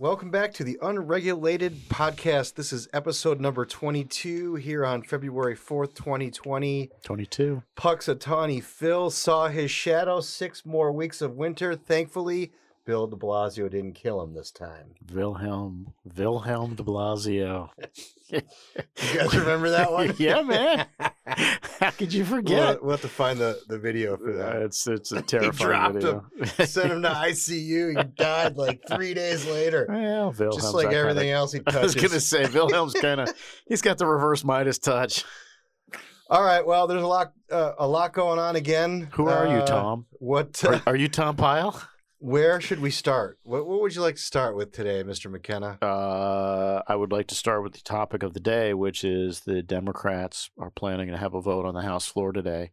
Welcome back to the Unregulated Podcast. This is episode number 22 here on February 4th, 2020. 22. Pucks Punxsutawney Phil saw his shadow six more weeks of winter. Thankfully, Bill de Blasio didn't kill him this time. Wilhelm Wilhelm de Blasio. You guys remember that one? yeah, man. How could you We'll, forget? we'll have to find the, the video for Uh, that. it's it's a terrifying He dropped video. Sent him to ICU. He died like three days later. well, Wilhelm's Just like that kinda- everything else he touched. I was gonna say Wilhelm's kind of he's got the reverse Midas touch. All right. Well, there's a lot, uh, a lot going on again. Who are you, Uh, Tom? What? Uh, Are, are you Tom Pyle? Where should we start? What, what would you like to start with today, Mr. McKenna? Uh, I would like to start with the topic of the day, which is the Democrats are planning to have a vote on the House floor today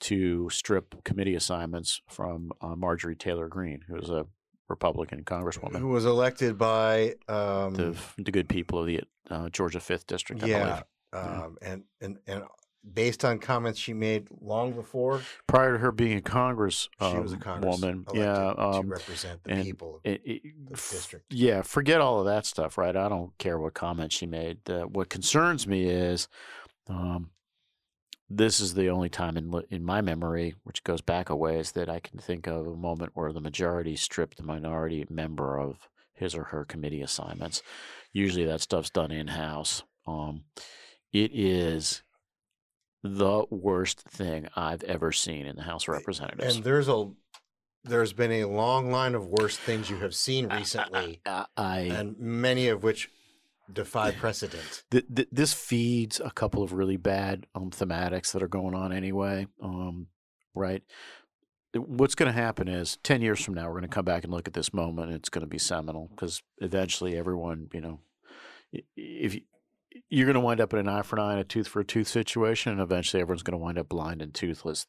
to strip committee assignments from uh, Marjorie Taylor Greene, who is a Republican congresswoman. Who was elected by? Um, the, the good people of the uh, Georgia Fifth District. I yeah, believe. um, and and and based on comments she made long before, Prior to her being a Congress she was a congresswoman Congress woman, elected yeah, to um, represent the people. Of it, it, the f- district. yeah, forget all of that stuff, right? I don't care what comments she made. Uh, what concerns me is, um, this is the only time in in my memory, which goes back a ways, that I can think of a moment where the majority stripped the minority member of his or her committee assignments. Usually, that stuff's done in house. Um, it is the worst thing I've ever seen in the House of Representatives. And there's a there's been a long line of worse things you have seen recently, I, I, and many of which defy precedent. th- th- this feeds a couple of really bad um, thematics that are going on anyway. Um, right? What's going to happen is 10 years from now, we're going to come back and look at this moment. And it's going to be seminal because eventually everyone, you know, if you, you're going to wind up in an eye for an eye and a tooth for a tooth situation, and eventually everyone's going to wind up blind and toothless.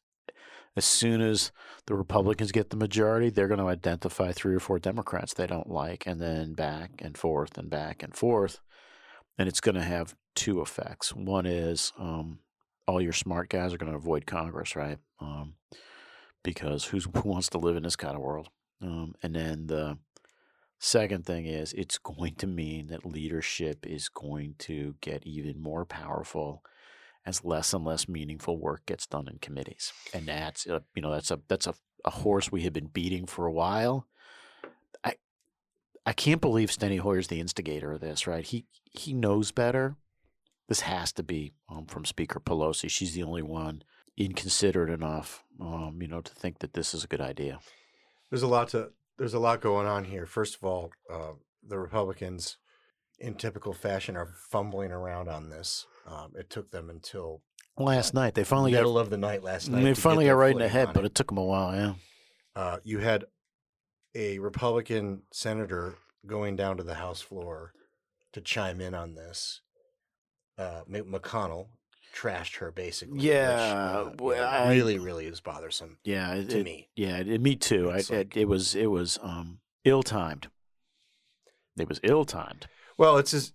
As soon as the Republicans get the majority, they're going to identify three or four Democrats they don't like, and then back and forth and back and forth and it's going to have two effects. One is um, all your smart guys are going to avoid Congress, right? Um, because who's, who wants to live in this kind of world? Um, and then the second thing is it's going to mean that leadership is going to get even more powerful as less and less meaningful work gets done in committees. And that's a, you know that's a that's a, a horse we have been beating for a while. I I can't believe Steny Hoyer's the instigator of this, right? He he knows better. This has to be um, from Speaker Pelosi. She's the only one inconsiderate enough, um, you know, to think that this is a good idea. There's a lot to there's a lot going on here. First of all, uh, the Republicans, in typical fashion, are fumbling around on this. Um, it took them until Last night they finally got middle of the night last night. they finally got right in the head, but it took them a while. Yeah, uh, you had a Republican senator going down to the House floor to chime in on this. Uh, McConnell trashed her basically. Yeah, which, uh, well, I- really, really is bothersome yeah, it, to it- me. yeah, it, me too. I, It's it, it was it was um, ill timed. It was ill timed. Well, it's just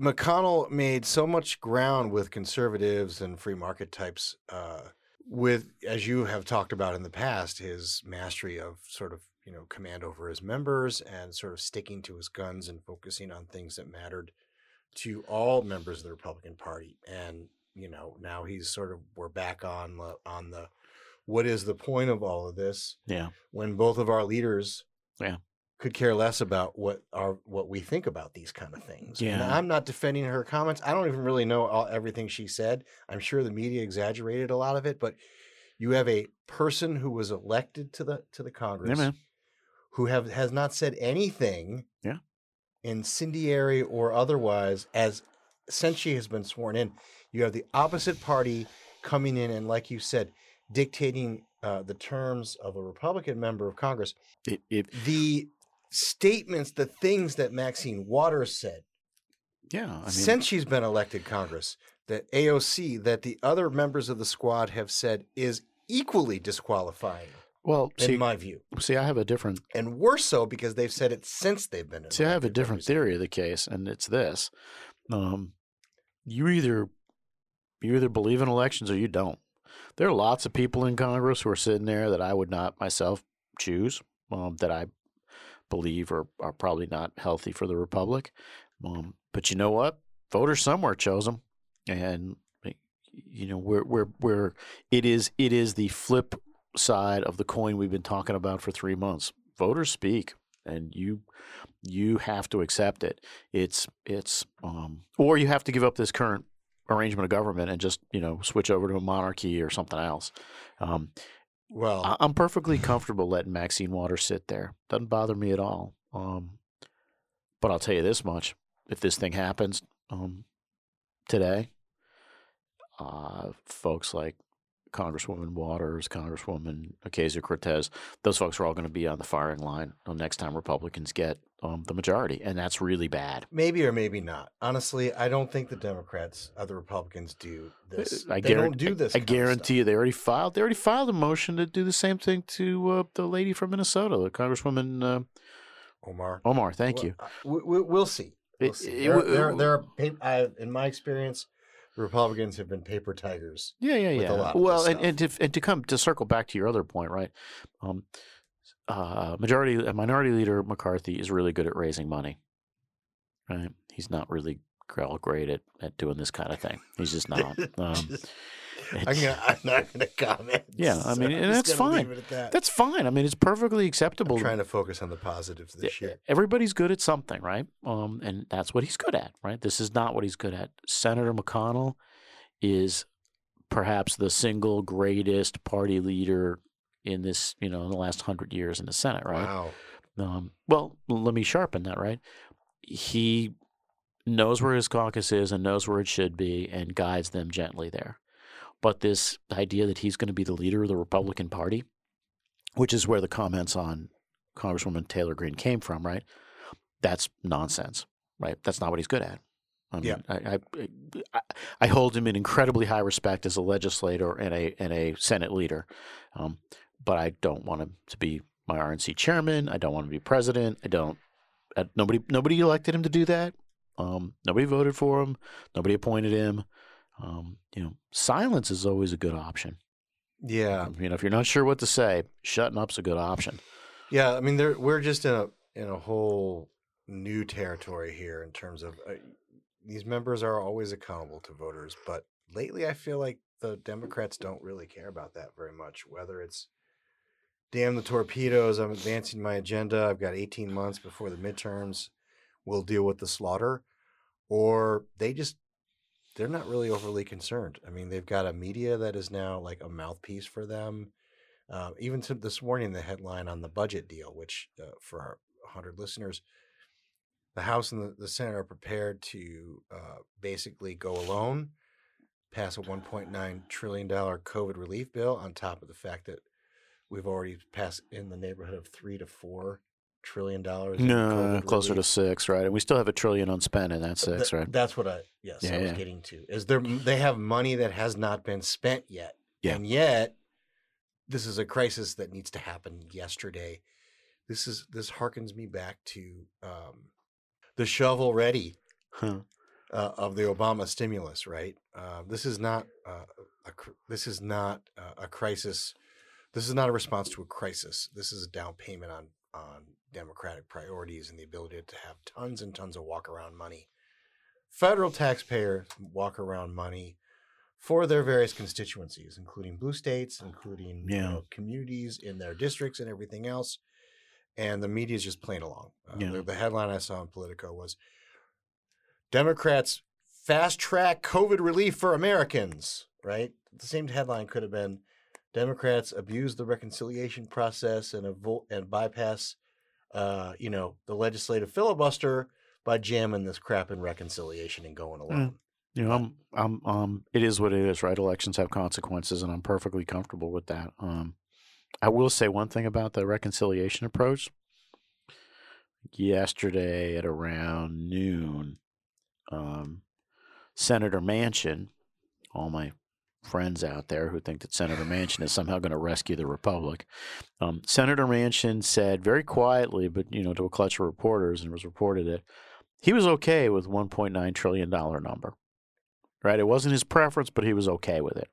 McConnell made so much ground with conservatives and free market types. Uh, with, as you have talked about in the past, his mastery of sort of you know command over his members and sort of sticking to his guns and focusing on things that mattered to all members of the Republican Party. And you know now he's sort of we're back on the on the what is the point of all of this Yeah, when both of our leaders Yeah. could care less about what our what we think about these kind of things. And Yeah. I'm not defending her comments. I don't even really know all, everything she said. I'm sure the media exaggerated a lot of it, but you have a person who was elected to the to the Congress yeah, who have has not said anything Yeah. incendiary or otherwise as since she has been sworn in. You have the opposite party coming in and, like you said, dictating uh, the terms of a Republican member of Congress. It, it, The statements, the things that Maxine Waters said yeah. I mean, since she's been elected Congress, that AOC, that the other members of the squad have said is equally disqualifying, well, in see, my view. see, I have a different And worse so because they've said it since they've been. See, I have a different theory of the case, and it's this: um, you either you either believe in elections or you don't. There are lots of people in Congress who are sitting there that I would not myself choose. Um, that I believe are, are probably not healthy for the republic. Um, but you know what? Voters somewhere chose them, and you know we're we're we're it is it is the flip side of the coin we've been talking about for three months. Voters speak, and you you have to accept it. It's it's um, or you have to give up this current arrangement of government and just you know switch over to a monarchy or something else. Um, well, I, am perfectly comfortable letting Maxine Waters sit there. Doesn't bother me at all. Um, but I'll tell you this much: if this thing happens um, today, uh, folks like Congresswoman Waters, Congresswoman Ocasio Cortez, those folks are all going to be on the firing line next time Republicans get um, the majority, and that's really bad. Maybe or maybe not. Honestly, I don't think the Democrats, other Republicans, do this. I they don't do this. I, I guarantee you, they already filed. They already filed a motion to do the same thing to uh, the lady from Minnesota, the Congresswoman uh, Omar. Omar, thank well, you. We, will see. We'll see. It, it, there, there, there, are, in my experience, Republicans have been paper tigers. Yeah, yeah, yeah. well, and, and to and to come to circle back to your other point, right? Um, uh, majority minority leader McCarthy is really good at raising money. Right? He's not really all great at, at doing this kind of thing. He's just not. Um, I'm, gonna, I'm, not going to comment. Yeah, I mean, so and that's fine. That. That's fine. I mean, it's perfectly acceptable. I'm trying to focus on the positives this year. Everybody's good at something, right? Um, and that's what he's good at, right? This is not what he's good at. Senator McConnell is perhaps the single greatest party leader in this, you know, in the last hundred years in the Senate, right? Wow. Um, well, let me sharpen that, right? He knows where his caucus is and knows where it should be and guides them gently there. But this idea that he's going to be the leader of the Republican Party, which is where the comments on Congresswoman Taylor Greene came from, right? That's nonsense, right? That's not what he's good at. I mean, yeah. I, I, I, hold him in incredibly high respect as a legislator and a and a Senate leader, um, but I don't want him to be my RNC chairman. I don't want him to be president. I don't. I, nobody nobody elected him to do that. Um, nobody voted for him. Nobody appointed him. Um, you know, silence is always a good option. Yeah. You know, if you're not sure what to say, shutting up's a good option. Yeah, I mean, there we're just in a in a whole new territory here in terms of uh, these members are always accountable to voters, but lately I feel like the Democrats don't really care about that very much. Whether it's damn the torpedoes, I'm advancing my agenda. I've got 18 months before the midterms. We'll deal with the slaughter, or they just they're not really overly concerned. I mean, they've got a media that is now like a mouthpiece for them. Uh, even to this morning, the headline on the budget deal, which uh, for our 100 listeners, the House and the, the Senate are prepared to uh, basically go alone, pass a 1.9 trillion dollar COVID relief bill on top of the fact that we've already passed in the neighborhood of three to four trillion dollars. No, closer relief. to six, right? And we still have a trillion unspent in that six, right? That's what I yes yeah, I was yeah. getting to. Is there they have money that has not been spent yet, yeah. and yet this is a crisis that needs to happen yesterday. This is this harkens me back to um, the shovel ready huh. uh, of the Obama stimulus. Right. Uh, this is not uh, a this is not a crisis. This is not a response to a crisis. This is a down payment on on democratic priorities and the ability to have tons and tons of walk around money. Federal taxpayers walk around money for their various constituencies, including blue states, including yeah. you know, communities in their districts and everything else. And the media is just playing along. Uh, yeah. the, the headline I saw in Politico was Democrats fast track COVID relief for Americans, right? The same headline could have been Democrats abuse the reconciliation process and, avo- and bypass uh, you know, the legislative filibuster by jamming this crap in reconciliation and going along. Mm. You know, I'm, I'm, um, it is what it is, right? Elections have consequences, and I'm perfectly comfortable with that. Um, I will say one thing about the reconciliation approach. Yesterday at around noon, um, Senator Manchin, all my friends out there who think that Senator Manchin is somehow going to rescue the republic. Um, Senator Manchin said very quietly, but you know, to a clutch of reporters, and was reported that he was okay with 1.9 trillion dollar number. Right, it wasn't his preference, but he was okay with it,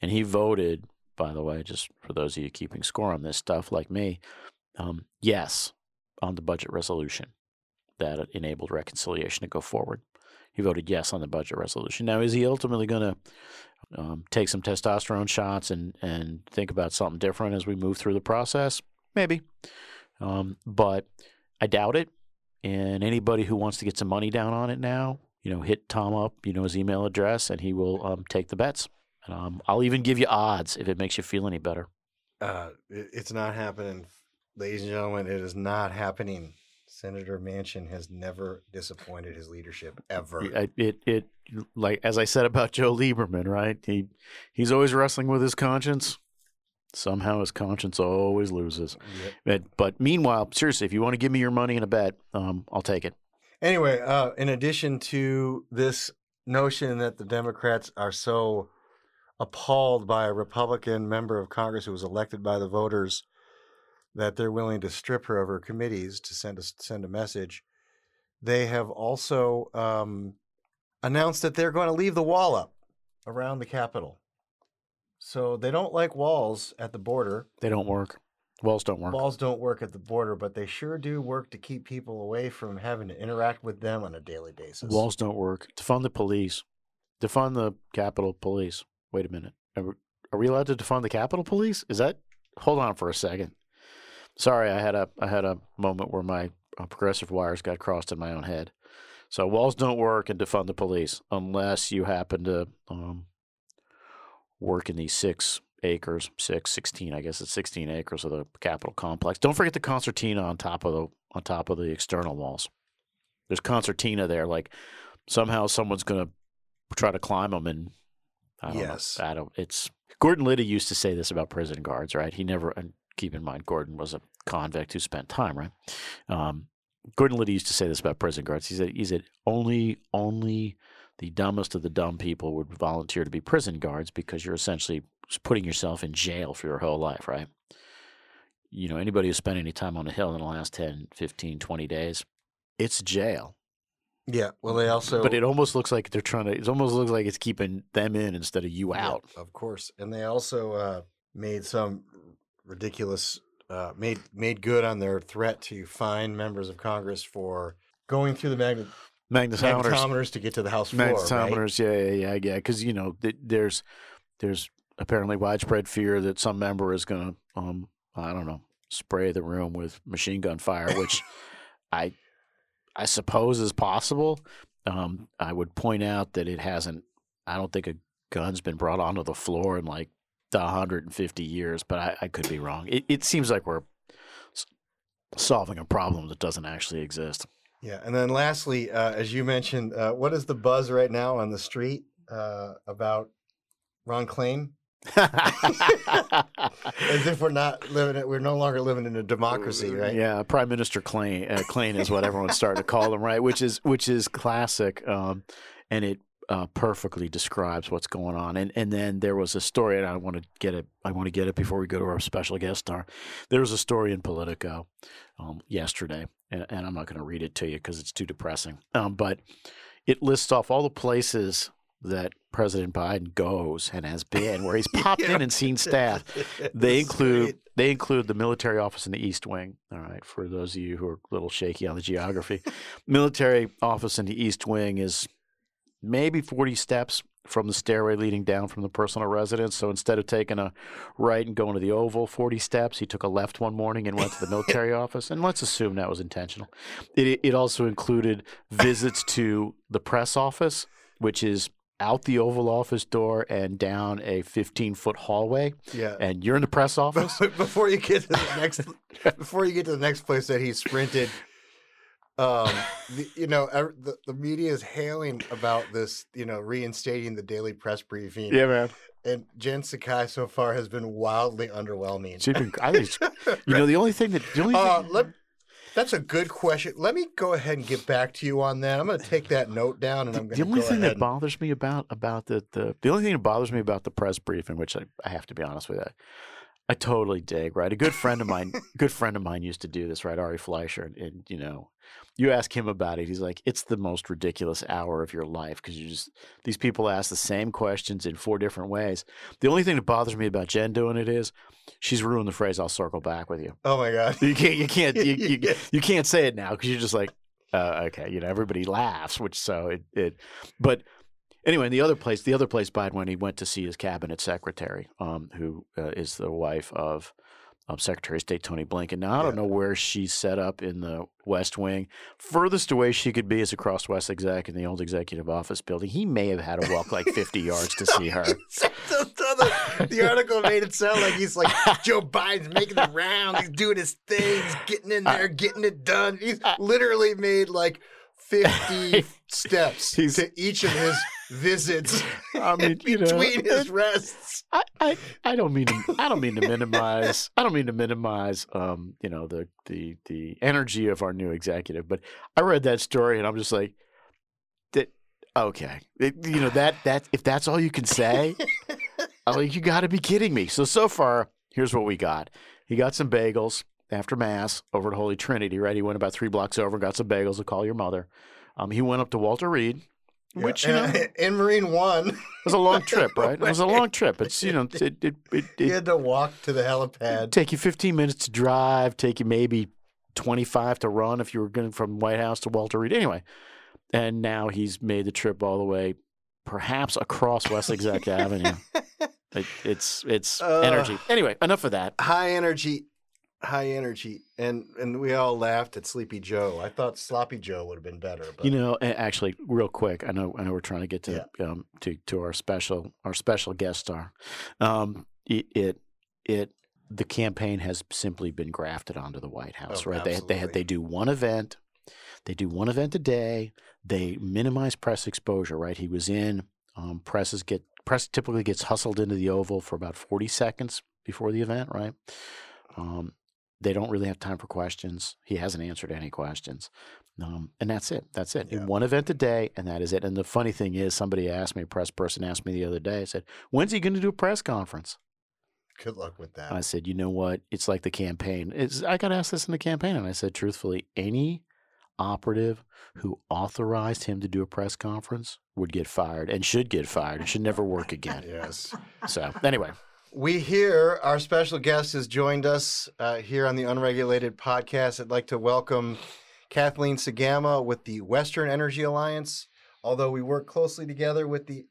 and he voted. By the way, just for those of you keeping score on this stuff, like me, um, yes, on the budget resolution that enabled reconciliation to go forward. He voted yes on the budget resolution. Now, is he ultimately going to um, take some testosterone shots and and think about something different as we move through the process? Maybe, um, but I doubt it. And anybody who wants to get some money down on it now, you know, hit Tom up, you know, his email address, and he will um, take the bets. And um, I'll even give you odds if it makes you feel any better. Uh, it, it's not happening, ladies and gentlemen. It is not happening. Senator Manchin has never disappointed his leadership ever. It, it, it, like as I said about Joe Lieberman, right? He he's always wrestling with his conscience. Somehow his conscience always loses. Yep. But, but meanwhile, seriously, if you want to give me your money in a bet, um, I'll take it. Anyway, uh, in addition to this notion that the Democrats are so appalled by a Republican member of Congress who was elected by the voters that they're willing to strip her of her committees to send a, send a message, they have also um, announced that they're going to leave the wall up around the Capitol. So they don't like walls at the border. They don't work. Walls don't work. Walls don't work at the border, but they sure do work to keep people away from having to interact with them on a daily basis. Walls don't work. Defund the police. Defund the Capitol Police. Wait a minute. Are we, are we allowed to defund the Capitol Police? Is that? Hold on for a second. Sorry, I had a I had a moment where my uh, progressive wires got crossed in my own head. So walls don't work and defund the police unless you happen to um, work in these six acres, six, 16, I guess it's 16 acres of the Capitol complex. Don't forget the concertina on top of the on top of the external walls. There's concertina there. Like somehow someone's going to try to climb them, and I don't Yes. know. I don't. It's Gordon Liddy used to say this about prison guards, right? He never. And keep in mind, Gordon was a convict who spent time, right? Um, Gordon Liddy used to say this about prison guards. He said, he said only only the dumbest of the dumb people would volunteer to be prison guards because you're essentially putting yourself in jail for your whole life, right? You know, anybody who spent any time on the Hill in the last 10, 15, 20 days, it's jail. Yeah. Well, they also. But it almost looks like they're trying to, it almost looks like it's keeping them in instead of you Yeah, out. of course. And they also uh, made some ridiculous, uh, made made good on their threat to fine members of Congress for going through the magnet Magnetometers. magnetometers to get to the House floor. Right? Magnetometers, yeah, yeah, yeah, yeah. Because you know, th- there's there's apparently widespread fear that some member is going to, um, I don't know, spray the room with machine gun fire, which I I suppose is possible. Um, I would point out that it hasn't. I don't think a gun's been brought onto the floor in like 150 years, but I, I could be wrong. It, it seems like we're solving a problem that doesn't actually exist. Yeah. And then lastly, uh, as you mentioned, uh, what is the buzz right now on the street uh, about Ron Klain? As if we're not living it, we're no longer living in a democracy, right? Yeah, Prime Minister Klain, uh, Klain is what everyone's starting to call him, right? Which is which is classic, um, and it uh, perfectly describes what's going on. And and then there was a story, and I want to get it. I want to get it before we go to our special guest star. There was a story in Politico um, yesterday, and, and I'm not going to read it to you because it's too depressing. Um, but it lists off all the places that President Biden goes and has been, where he's popped in and seen staff. They include they include the military office in the East Wing. All right, for those of you who are a little shaky on the geography, military office in the East Wing is maybe 40 steps from the stairway leading down from the personal residence. So instead of taking a right and going to the Oval 40 steps, he took a left one morning and went to the military office. And let's assume that was intentional. It, it also included visits to the press office, which is out the Oval Office door and down a 15 foot hallway. Yeah. And you're in the press office. before you get to the next before you get to the next place that he sprinted um the, you know the, the media is hailing about this you know reinstating the daily press briefing Yeah, man. and jen Psaki so far has been wildly underwhelming. She's been, I think, you know, the only thing that the only uh, thing, let, that's a good question. Let me go ahead and get back to you on that. I'm going to take that note down and i'm going the only thing that and- bothers me about about the, the the only thing that bothers me about the press briefing, which I, I have to be honest with that, I totally dig, right? A good friend of mine, good friend of mine used to do this, right? Ari Fleischer. And, and, you know, you ask him about it, he's like, it's the most ridiculous hour of your life because you just, these people ask the same questions in four different ways. The only thing that bothers me about Jen doing it is she's ruined the phrase, I'll circle back with you. Oh my God. You can't, you can't, you, you, you can't say it now because you're just like, uh, okay, you know, everybody laughs, which so it, it, but anyway, the other place, the other place Biden went, he went to see his cabinet secretary, um, who uh, is the wife of um, Secretary of State Tony Blinken. Now, I don't know where she's set up in the West Wing. Furthest away she could be is across West Exec in the old executive office building. He may have had to walk like 50 yards to see her. the, the article made it sound like he's like Joe Biden's making the rounds. He's doing his thing. He's getting in there, getting it done. He's literally made like 50 steps He's- to each of his visits I mean, you know, between his rests. I, I, I don't mean to I don't mean to minimize I don't mean to minimize um you know the the the energy of our new executive, but I read that story and I'm just like that okay It- you know that that if that's all you can say I'm like you got to be kidding me. So so far here's what we got. He got some bagels after mass over at Holy Trinity. Right, he went about three blocks over, got some bagels to call your mother. Um, he went up to Walter Reed, which you know Yeah, in Marine One, it was a long trip, right? It was a long trip. It's you know it it it, it, he had to walk to the helipad. take you 15 minutes to drive, take you maybe 25 to run if you were going from White House to Walter Reed. Anyway, and now he's made the trip all the way, perhaps across West Exec Avenue. It, it's it's Uh. energy. Anyway, enough of that. High energy, high energy, and and we all laughed at Sleepy Joe. I thought Sloppy Joe would have been better, but You know, actually, real quick, I know I know we're trying to get to um, to to our special our special guest star. Um, it, it it the campaign has simply been grafted onto the White House, Oh, right? They they they do one event, they do one event a day. They minimize press exposure, right? He was in. Um, presses get press typically gets hustled into the Oval for about forty seconds before the event, right? Um, they don't really have time for questions. He hasn't answered any questions. Um, and that's it. That's it. Yeah. One event a day, and that is it. And the funny thing is, somebody asked me, a press person asked me the other day, I said, When's he going to do a press conference? good luck with that. I said, You know what? It's like the campaign. It's, I got asked this in the campaign, and I said, truthfully, any operative who authorized him to do a press conference would get fired and should get fired and should never work again. yes. So, anyway, We here, our special guest has joined us uh, here on the Unregulated podcast. I'd like to welcome Kathleen Sgamma with the Western Energy Alliance. Although we work closely together with the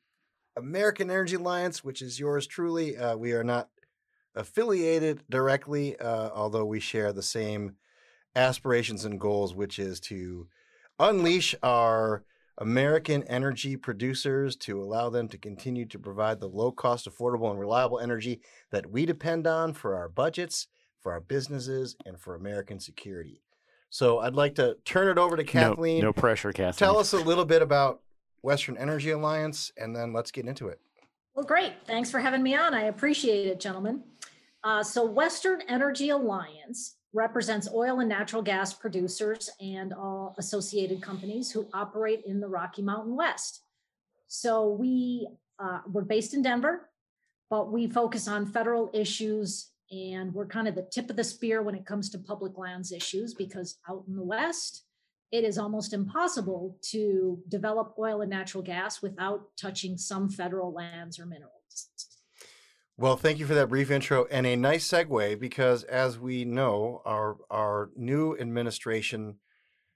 American Energy Alliance, which is yours truly, uh, we are not affiliated directly, uh, although we share the same aspirations and goals, which is to unleash our American energy producers to allow them to continue to provide the low cost, affordable, and reliable energy that we depend on for our budgets, for our businesses, and for American security. So I'd like to turn it over to no, Kathleen. no pressure, Kathleen. Tell us a little bit about Western Energy Alliance, and then let's get into it. Well, great. Thanks for having me on. I appreciate it, gentlemen. Uh, so, Western Energy Alliance represents oil and natural gas producers and all associated companies who operate in the Rocky Mountain West. So, we uh, we're based in Denver, but we focus on federal issues and we're kind of the tip of the spear when it comes to public lands issues because out in the West, it is almost impossible to develop oil and natural gas without touching some federal lands or minerals. Well, thank you for that brief intro and a nice segue because, as we know, our our new administration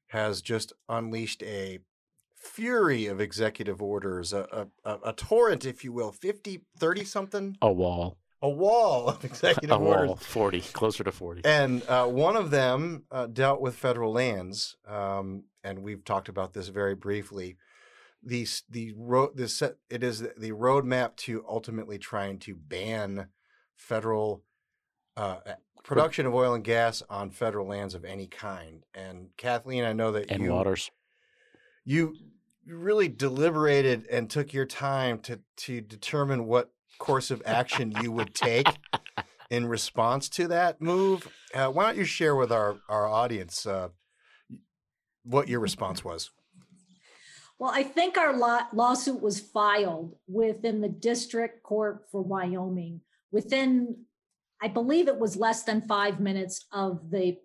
has just unleashed a fury of executive orders, a, a, a, torrent, if you will, 50, 30 something, a wall. a wall of executive orders. A orders. wall. 40, closer to 40. And uh, one of them uh, dealt with federal lands, um, and we've talked about this very briefly. The the road the set it is the roadmap to ultimately trying to ban federal uh, production of oil and gas on federal lands of any kind. And Kathleen, I know that and you waters. you really deliberated and took your time to to determine what course of action you would take in response to that move. Uh, why don't you share with our our audience uh, what your response was? Well, I think our law- lawsuit was filed within the district court for Wyoming within I believe it was less than five minutes of the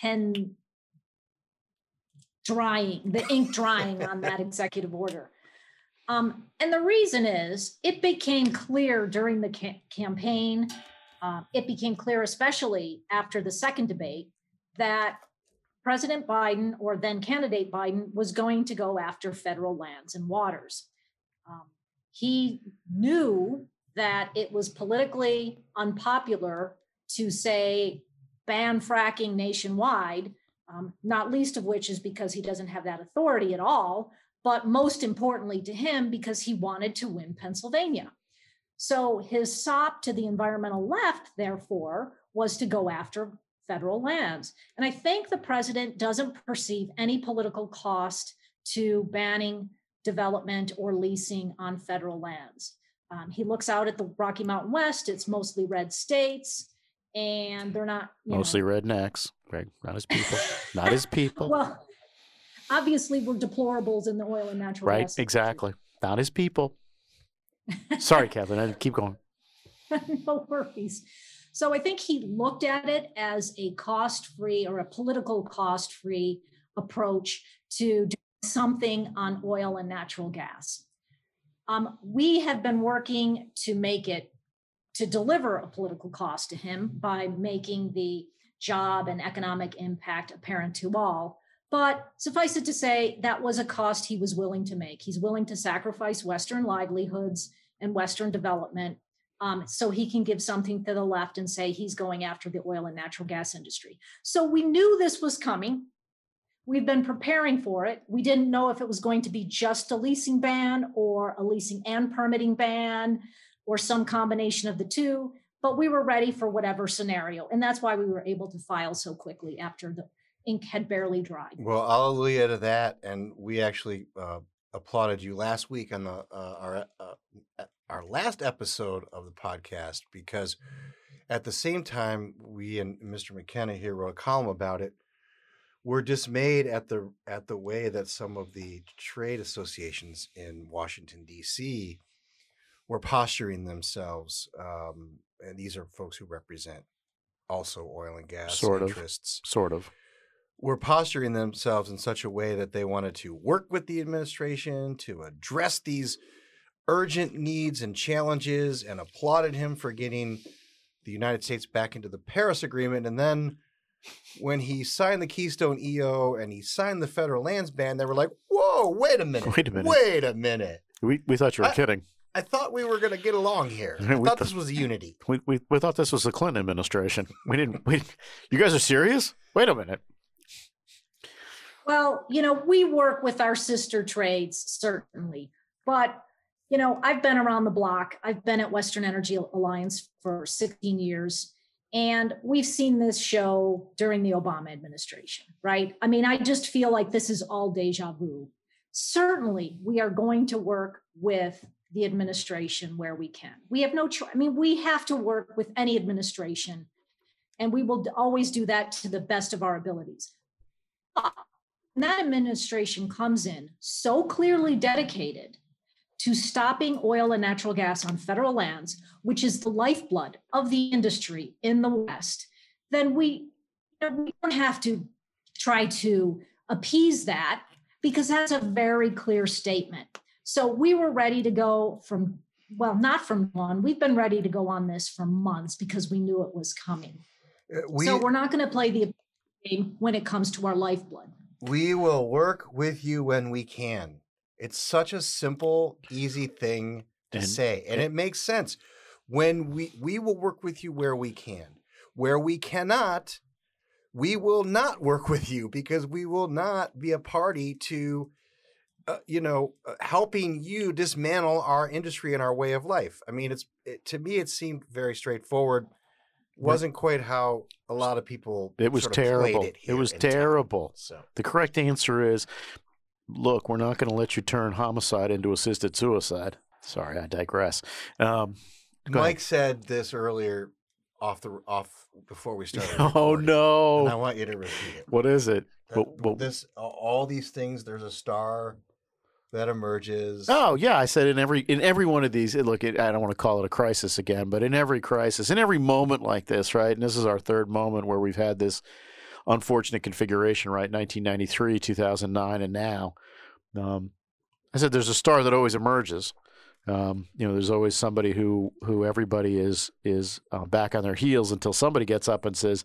pen drying, the ink drying on that executive order. Um, and the reason is it became clear during the ca- campaign, uh, it became clear, especially after the second debate, that President Biden, or then candidate Biden, was going to go after federal lands and waters. Um, he knew that it was politically unpopular to say ban fracking nationwide, um, not least of which is because he doesn't have that authority at all, but most importantly to him, because he wanted to win Pennsylvania. So his sop to the environmental left, therefore, was to go after federal lands. And I think the president doesn't perceive any political cost to banning development or leasing on federal lands. Um, he looks out at the Rocky Mountain West, it's mostly red states, and they're not mostly know. rednecks, Greg, not his people, not his people. well, obviously, we're deplorables in the oil and natural right, gas. exactly, not his people. Sorry, Kathleen, I keep going. no worries. So I think he looked at it as a cost free or a political cost free approach to do something on oil and natural gas. Um, we have been working to make it to deliver a political cost to him by making the job and economic impact apparent to all. But suffice it to say, that was a cost he was willing to make. He's willing to sacrifice Western livelihoods and Western development um, so he can give something to the left and say he's going after the oil and natural gas industry. So we knew this was coming. We've been preparing for it. We didn't know if it was going to be just a leasing ban or a leasing and permitting ban or some combination of the two, but we were ready for whatever scenario. And that's why we were able to file so quickly after the ink had barely dried. Well, hallelujah to that. And we actually uh, applauded you last week on the uh, our uh, our last episode of the podcast because at the same time we and Mr. McKenna here wrote a column about it. We're dismayed at the at the way that some of the trade associations in Washington D.C. were posturing themselves, um, and these are folks who represent also oil and gas Sort of. interests Sort of. were posturing themselves in such a way that they wanted to work with the administration to address these urgent needs and challenges and applauded him for getting the United States back into the Paris Agreement. And then when he signed the Keystone EO and he signed the federal lands ban, they were like, whoa, wait a minute. Wait a minute. Wait a minute. We we thought you were I- kidding. I thought we were going to get along here. I We thought th- this was unity. We, we we thought this was the Clinton administration. We didn't. We you guys are serious? Wait a minute. Well, you know, we work with our sister trades, certainly. But, you know, I've been around the block. I've been at Western Energy Alliance for 16 years. And we've seen this show during the Obama administration, right? I mean, I just feel like this is all deja vu. Certainly, we are going to work with the administration where we can. We have no choice. I mean, we have to work with any administration, and we will always do that to the best of our abilities. But that administration comes in so clearly dedicated to stopping oil and natural gas on federal lands, which is the lifeblood of the industry in the West, then we, you know, we don't have to try to appease that because that's a very clear statement. So we were ready to go from, well, not from one, we've been ready to go on this for months because we knew it was coming. Uh, We, so we're not going to play the game when it comes to our lifeblood. We will work with you when we can. It's such a simple, easy thing to And- say, and it makes sense. When we we will work with you where we can. Where we cannot, we will not work with you because we will not be a party to uh, you know, uh, helping you dismantle our industry and our way of life. I mean, it's it, to me it seemed very straightforward. Wasn't quite how a lot of people It was terrible. It, It was terrible. So The correct answer is, look, we're not going to let you turn homicide into assisted suicide. Sorry, I digress. Um, Go ahead. Mike said this earlier off the off before we started. oh recording, and I want you to repeat it. What is it? That this all these things. There's a star that emerges. Oh yeah, I said in every in every one of these. Look, it, I don't want to call it a crisis again, but in every crisis, in every moment like this, right? And this is our third moment where we've had this unfortunate configuration, right? 1993, 2009, and now. Um, I said there's a star that always emerges. Um, you know, there's always somebody who who everybody is is uh, back on their heels until somebody gets up and says,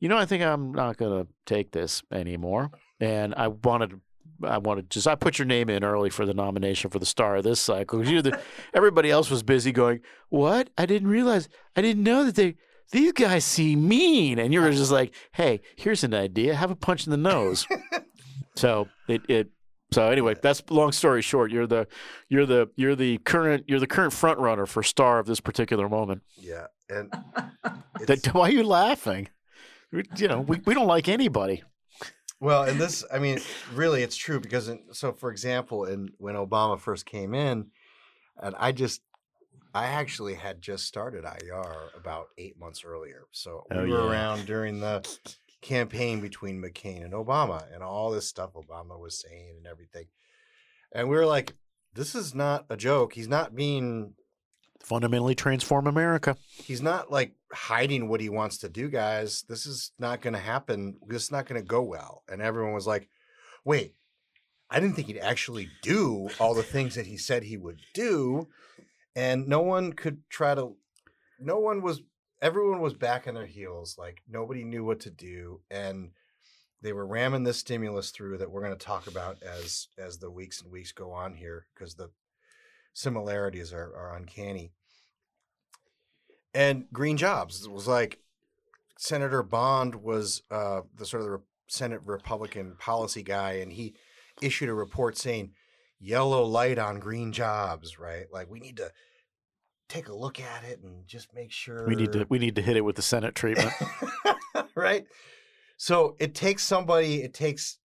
"You know, I think I'm not going to take this anymore." And I wanted I wanted just I put your name in early for the nomination for the star of this cycle. You the, everybody else was busy going, "What? I didn't realize. I didn't know that they these guys seem mean." And you were just like, "Hey, here's an idea. Have a punch in the nose." so it it so anyway, that's long story short. You're the you're the you're the current you're the current front runner for star of this particular moment. Yeah, and that, why are you laughing? You know, we, we don't like anybody. Well, and this, I mean, really, it's true because, in, so for example, in when Obama first came in, and I just, I actually had just started IER about eight months earlier, so oh, we were yeah. around during the campaign between McCain and Obama and all this stuff Obama was saying and everything. And we were like, this is not a joke. He's not being fundamentally transform America. He's not like hiding what he wants to do, guys. This is not going to happen. This is not going to go well. And everyone was like, wait, I didn't think he'd actually do all the things that he said he would do. And no one could try to, no one was everyone was back on their heels. Like nobody knew what to do, and they were ramming this stimulus through that we're going to talk about as as the weeks and weeks go on here because the similarities are, are uncanny. And green jobs was like Senator Bond was uh, the sort of the Senate Republican policy guy, and he issued a report saying yellow light on green jobs, right? Like we need to take a look at it and just make sure we need to we need to hit it with the Senate treatment, right? So it takes somebody. It takes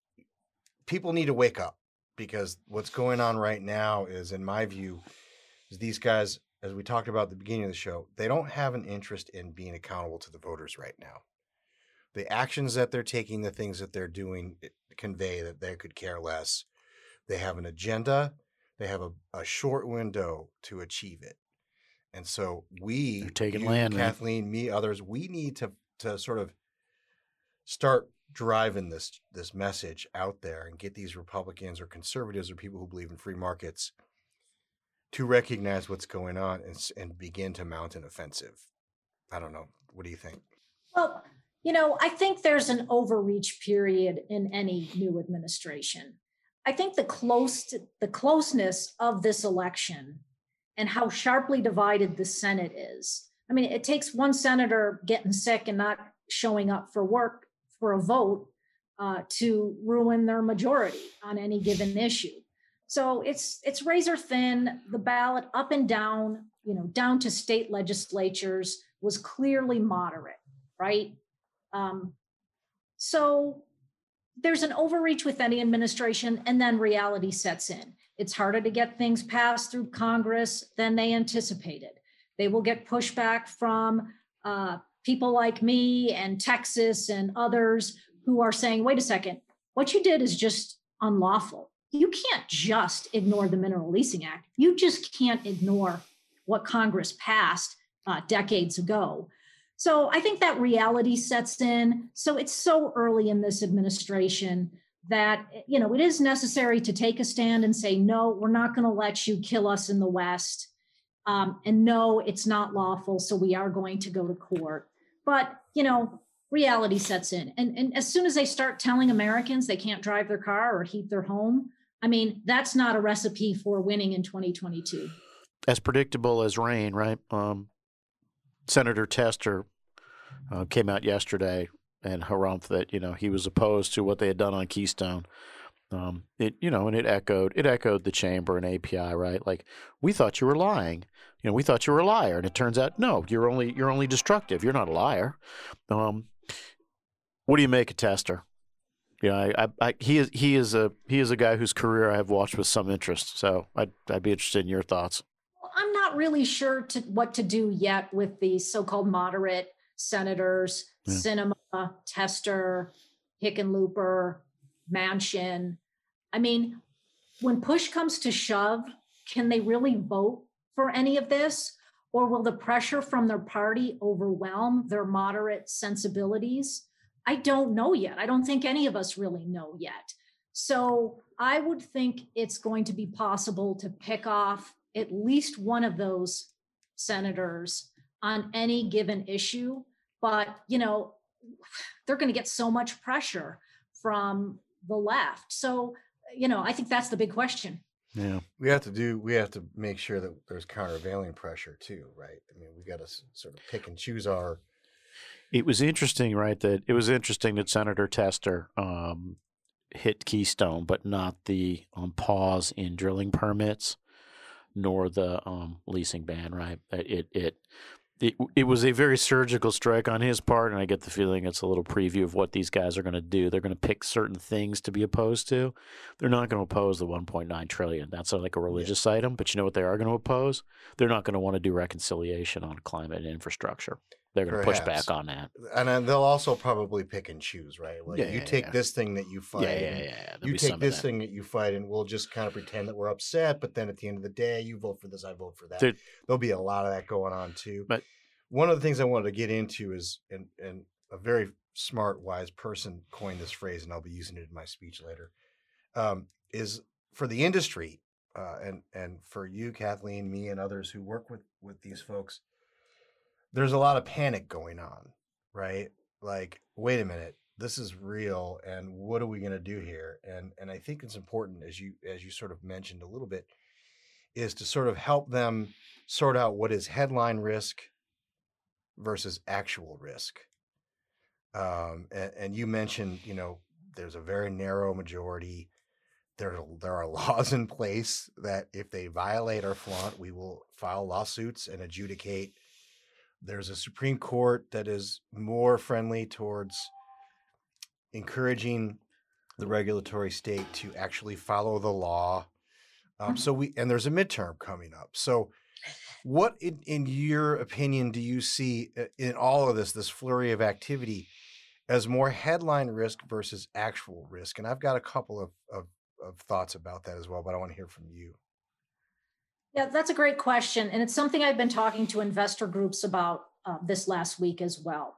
people need to wake up because what's going on right now is, in my view, is these guys, as we talked about at the beginning of the show, they don't have an interest in being accountable to the voters right now. The actions that they're taking, the things that they're doing, convey that they could care less. They have an agenda. They have a, a short window to achieve it. And so we, They're taking you, land, Kathleen, man. me, others, we need to to sort of start driving this this message out there and get these Republicans or conservatives or people who believe in free markets to recognize what's going on and, and begin to mount an offensive. I don't know. What do you think? Well, you know, I think there's an overreach period in any new administration. I think the close the closeness of this election and how sharply divided the Senate is. I mean, it takes one senator getting sick and not showing up for work for a vote uh, to ruin their majority on any given issue. So it's it's razor thin. The ballot up and down, you know, down to state legislatures was clearly moderate, right? Um, so there's an overreach with any administration, and then reality sets in. It's harder to get things passed through Congress than they anticipated. They will get pushback from uh, people like me and Texas and others who are saying, wait a second, what you did is just unlawful. You can't just ignore the Mineral Leasing Act. You just can't ignore what Congress passed uh, decades ago. So I think that reality sets in. So it's so early in this administration that you know it is necessary to take a stand and say no we're not going to let you kill us in the west. Um, and no it's not lawful so we are going to go to court. But you know reality sets in. And, and as soon as they start telling americans they can't drive their car or heat their home i mean that's not a recipe for winning in 2022 as predictable as rain right? Um, senator tester uh, came out yesterday and harumph that you know he was opposed to what they had done on Keystone. Um, it you know, and it echoed it echoed the chamber and API, right? Like we thought you were lying. You know, we thought you were a liar, and it turns out no, you're only you're only destructive. You're not a liar. Um, what do you make a tester? You know, I, I, I, he is he is a he is a guy whose career I have watched with some interest. So I'd I'd be interested in your thoughts. I'm not really sure to what to do yet with the so-called moderate senators, yeah. Sinema, Tester, Hickenlooper, Manchin. I mean, when push comes to shove, can they really vote for any of this? Or will the pressure from their party overwhelm their moderate sensibilities? I don't know yet. I don't think any of us really know yet. So I would think it's going to be possible to pick off at least one of those senators on any given issue. But, you know, they're going to get so much pressure from the left. So, you know, I think that's the big question. Yeah. We have to do. We have to make sure that there's countervailing pressure too, right? I mean, we got to sort of pick and choose our. It was interesting, right? That it was interesting that Senator Tester um, hit Keystone, but not the um, pause in drilling permits, nor the um, leasing ban. Right? It it it it was a very surgical strike on his part, and I get the feeling it's a little preview of what these guys are going to do. They're going to pick certain things to be opposed to. They're not going to oppose the 1.9 trillion. That's like a religious yeah. item, but you know what they are going to oppose? They're not going to want to do reconciliation on climate and infrastructure. They're going to push back on that, and then they'll also probably pick and choose, right? Like yeah, you yeah, take this thing that you fight, yeah, yeah, yeah. You take this thing that you fight, and we'll just kind of pretend that we're upset. But then at the end of the day, you vote for this, I vote for that. There, There'll be a lot of that going on too. But one of the things I wanted to get into is, and and a very smart, wise person coined this phrase, and I'll be using it in my speech later. Um, is for the industry, uh, and and for you, Kathleen, me, and others who work with with these folks there's a lot of panic going on, right? Like, wait a minute, this is real, and what are we going to do here? And and I think it's important, as you as you sort of mentioned a little bit, is to sort of help them sort out what is headline risk versus actual risk. Um, and, and you mentioned, you know, there's a very narrow majority. There, there are laws in place that if they violate or flaunt, we will file lawsuits and adjudicate there's a Supreme Court that is more friendly towards encouraging the regulatory state to actually follow the law. Um, so we and there's a midterm coming up. So, what in, in your opinion do you see uh, in all of this, this flurry of activity, as more headline risk versus actual risk? And I've got a couple of, of, of thoughts about that as well, but I want to hear from you. Yeah, that's a great question. And it's something I've been talking to investor groups about uh, this last week as well.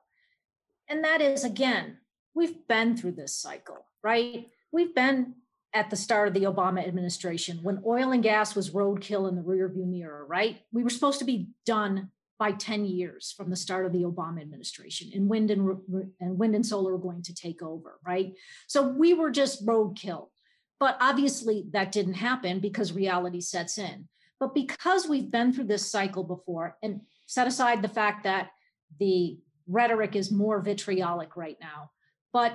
And that is, again, we've been through this cycle, right? We've been at the start of the Obama administration when oil and gas was roadkill in the rearview mirror, right? We were supposed to be done by 10 years from the start of the Obama administration, and wind and, and wind and solar were going to take over, right? So we were just roadkill. But obviously, that didn't happen because reality sets in. But because we've been through this cycle before, and set aside the fact that the rhetoric is more vitriolic right now, but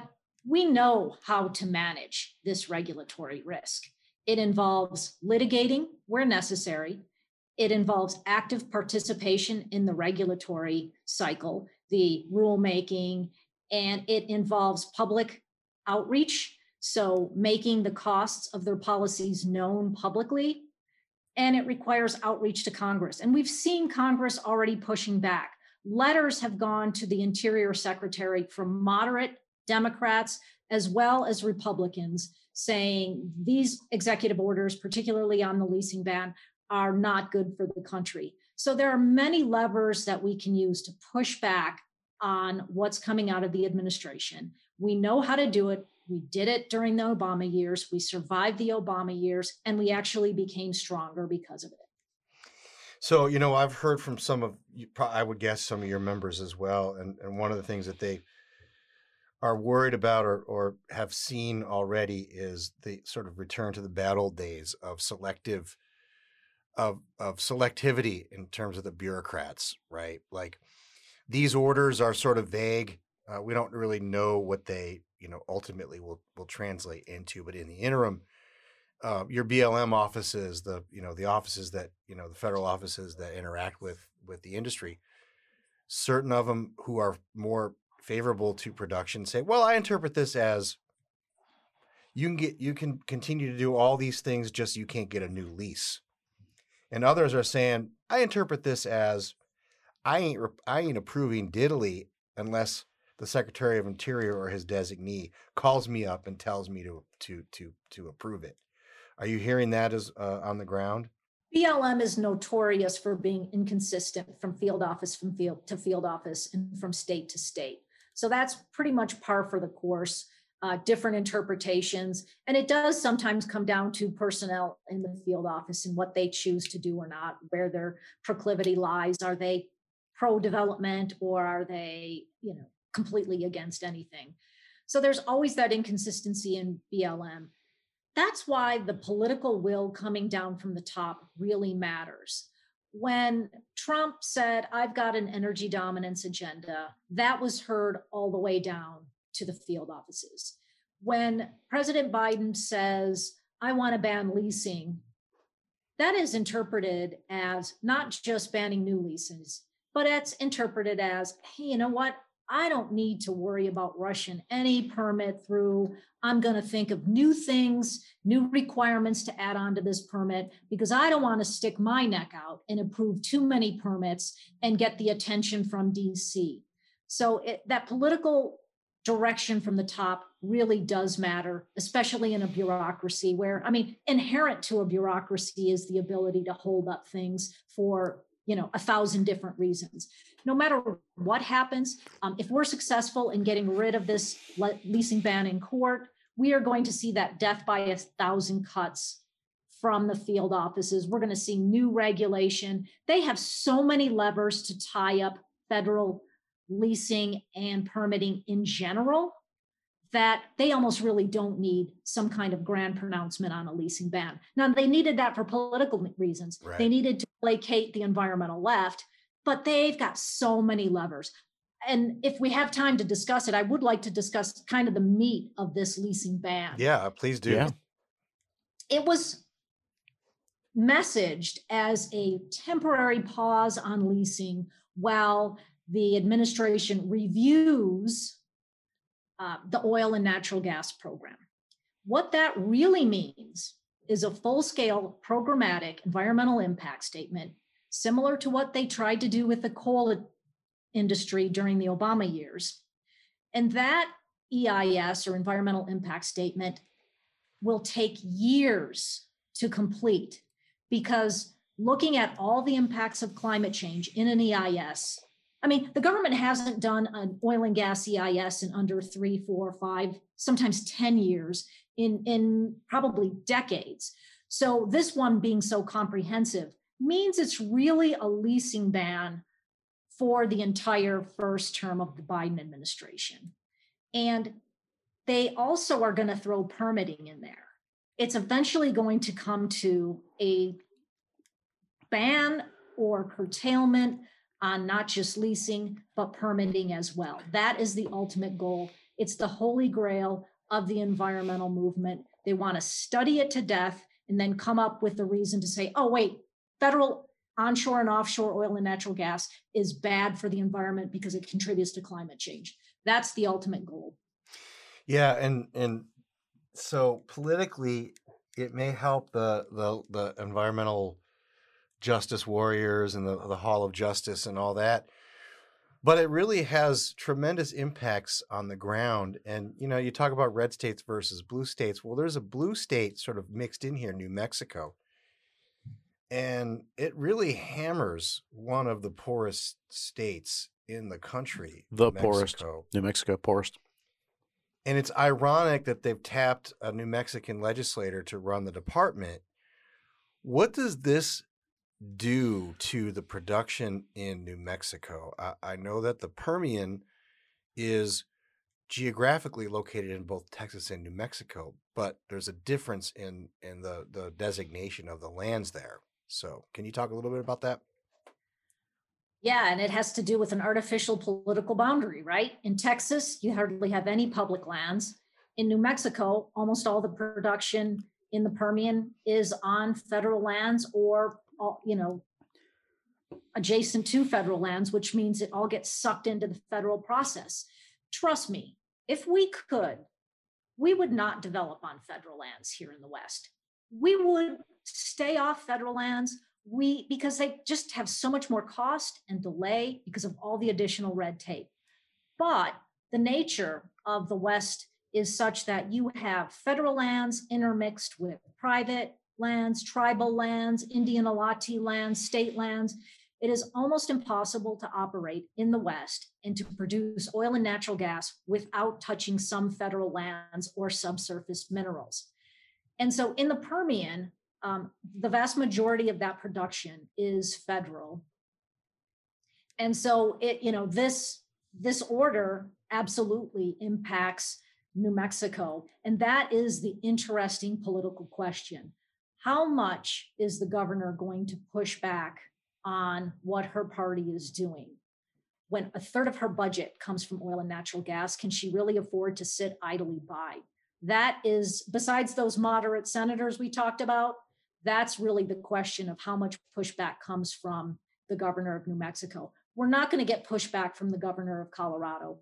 we know how to manage this regulatory risk. It involves litigating where necessary. It involves active participation in the regulatory cycle, the rulemaking, and it involves public outreach. So, making the costs of their policies known publicly and it requires outreach to Congress. And we've seen Congress already pushing back. Letters have gone to the Interior Secretary from moderate Democrats as well as Republicans saying these executive orders, particularly on the leasing ban, are not good for the country. So there are many levers that we can use to push back on what's coming out of the administration. We know how to do it. We did it during the Obama years. We survived the Obama years, and we actually became stronger because of it. So, you know, I've heard from some of, I would guess some of your members as well. And, and one of the things that they are worried about or, or have seen already is the sort of return to the bad old days of selective, of, of selectivity in terms of the bureaucrats, right? Like these orders are sort of vague. Uh, we don't really know what they you know ultimately will will translate into. But in the interim, uh, your BLM offices, the you know the offices that you know the federal offices that interact with with the industry, certain of them who are more favorable to production say, well, I interpret this as you can get you can continue to do all these things, just you can't get a new lease. And others are saying, I interpret this as I ain't I ain't approving diddly unless the Secretary of Interior or his designee calls me up and tells me to to to to approve it. Are you hearing that as uh, on the ground? BLM is notorious for being inconsistent from field office from field to field office and from state to state. So that's pretty much par for the course. Uh, different interpretations, and it does sometimes come down to personnel in the field office and what they choose to do or not, where their proclivity lies. Are they pro development or are they, you know, completely against anything? So there's always that inconsistency in BLM that's why the political will coming down from the top really matters. When Trump said, I've got an energy dominance agenda, that was heard all the way down to the field offices. When President Biden says, I want to ban leasing, that is interpreted as not just banning new leases, but it's interpreted as, hey, you know what? I don't need to worry about rushing any permit through. I'm going to think of new things, new requirements to add on to this permit because I don't want to stick my neck out and approve too many permits and get the attention from DC. So it, that political direction from the top really does matter, especially in a bureaucracy where, I mean, inherent to a bureaucracy is the ability to hold up things for you know a thousand different reasons. No matter what happens um, if we're successful in getting rid of this le- leasing ban in court we are going to see that death by a thousand cuts from the field offices. We're going to see new regulation. They have so many levers to tie up federal leasing and permitting in general that they almost really don't need some kind of grand pronouncement on a leasing ban. Now, they needed that for political reasons. Right. They needed to placate the environmental left, but they've got so many levers. And if we have time to discuss it, I would like to discuss kind of the meat of this leasing ban. Yeah, please do. Yeah. It was messaged as a temporary pause on leasing while the administration reviews uh, the oil and natural gas program. What that really means is a full scale programmatic environmental impact statement, similar to what they tried to do with the coal industry during the Obama years. And that EIS or environmental impact statement will take years to complete because looking at all the impacts of climate change in an EIS I mean, the government hasn't done an oil and gas EIS in under three, four, five, sometimes 10 years in, in probably decades. So this one being so comprehensive means it's really a leasing ban for the entire first term of the Biden administration. And they also are going to throw permitting in there. It's eventually going to come to a ban or curtailment on not just leasing, but permitting as well. That is the ultimate goal. It's the holy grail of the environmental movement. They want to study it to death and then come up with the reason to say, oh, wait, federal onshore and offshore oil and natural gas is bad for the environment because it contributes to climate change. That's the ultimate goal. Yeah, and and so politically, it may help the the the environmental justice warriors and the, the Hall of Justice and all that. But it really has tremendous impacts on the ground. And, you know, you talk about red states versus blue states. Well, there's a blue state sort of mixed in here, New Mexico. And it really hammers one of the poorest states in the country. The New poorest. New Mexico, poorest. And it's ironic that they've tapped a New Mexican legislator to run the department. What does this due to the production in New Mexico. I, I, know that the Permian is geographically located in both Texas and New Mexico, but there's a difference in in the the designation of the lands there. So, can you talk a little bit about that? Yeah, and it has to do with an artificial political boundary, right? In Texas, you hardly have any public lands. In New Mexico, almost all the production in the Permian is on federal lands or you know, adjacent to federal lands, which means it all gets sucked into the federal process. Trust me, if we could, we would not develop on federal lands here in the West. We would stay off federal lands. We because they just have so much more cost and delay because of all the additional red tape. But the nature of the West is such that you have federal lands intermixed with private lands, tribal lands, Indian allotted lands, state lands. It is almost impossible to operate in the West and to produce oil and natural gas without touching some federal lands or subsurface minerals. And so in the Permian, um, the vast majority of that production is federal. And so it, you know, this this order absolutely impacts New Mexico. And that is the interesting political question. How much is the governor going to push back on what her party is doing? When a third of her budget comes from oil and natural gas, can she really afford to sit idly by? That is, besides those moderate senators we talked about, that's really the question of how much pushback comes from the governor of New Mexico. We're not going to get pushback from the governor of Colorado.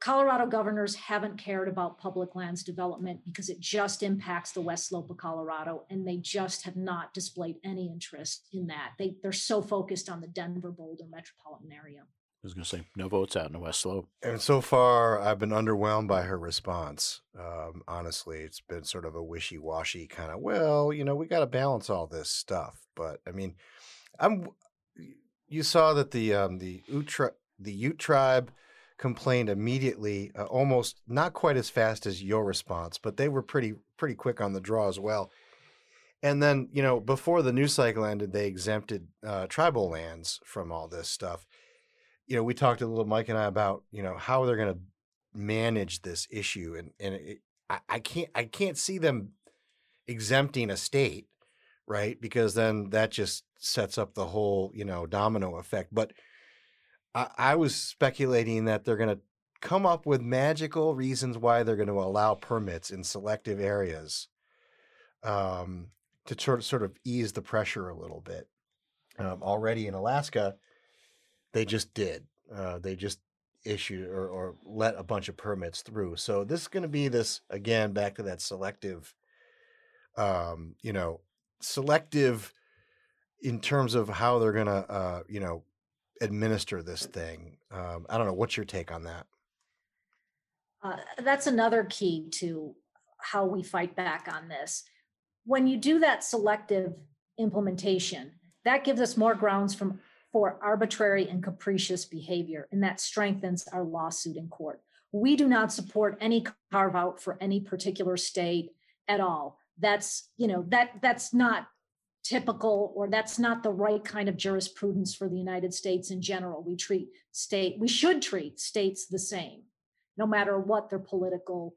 Colorado governors haven't cared about public lands development because it just impacts the west slope of Colorado, and they just have not displayed any interest in that. They they're so focused on the Denver Boulder metropolitan area. I was going to say no votes out in the west slope. And so far, I've been underwhelmed by her response. Um, honestly, it's been sort of a wishy washy kind of. Well, you know, we got to balance all this stuff, but I mean, I'm. You saw that the um, the Ute the Ute tribe complained immediately, uh, almost not quite as fast as your response, but they were pretty pretty quick on the draw as well. And then, you know, before the news cycle ended, they exempted uh, tribal lands from all this stuff. You know, we talked a little, Mike and I, about you know how they're going to manage this issue, and and it, I, I can't I can't see them exempting a state, right? Because then that just sets up the whole you know domino effect. But I, was speculating that they're going to come up with magical reasons why they're going to allow permits in selective areas um, to sort of, sort of ease the pressure a little bit. Um, already in Alaska, they just did. Uh, they just issued or, or let a bunch of permits through. So this is going to be this again back to that selective, um, you know, selective in terms of how they're going to, uh, you know, administer this thing. Um, I don't know. What's your take on that? Uh, that's another key to how we fight back on this. When you do that selective implementation, that gives us more grounds from, for arbitrary and capricious behavior, and that strengthens our lawsuit in court. We do not support any carve out for any particular state at all. That's you know that that's not typical or that's not the right kind of jurisprudence for the United States in general. We treat state, we should treat states the same, no matter what their political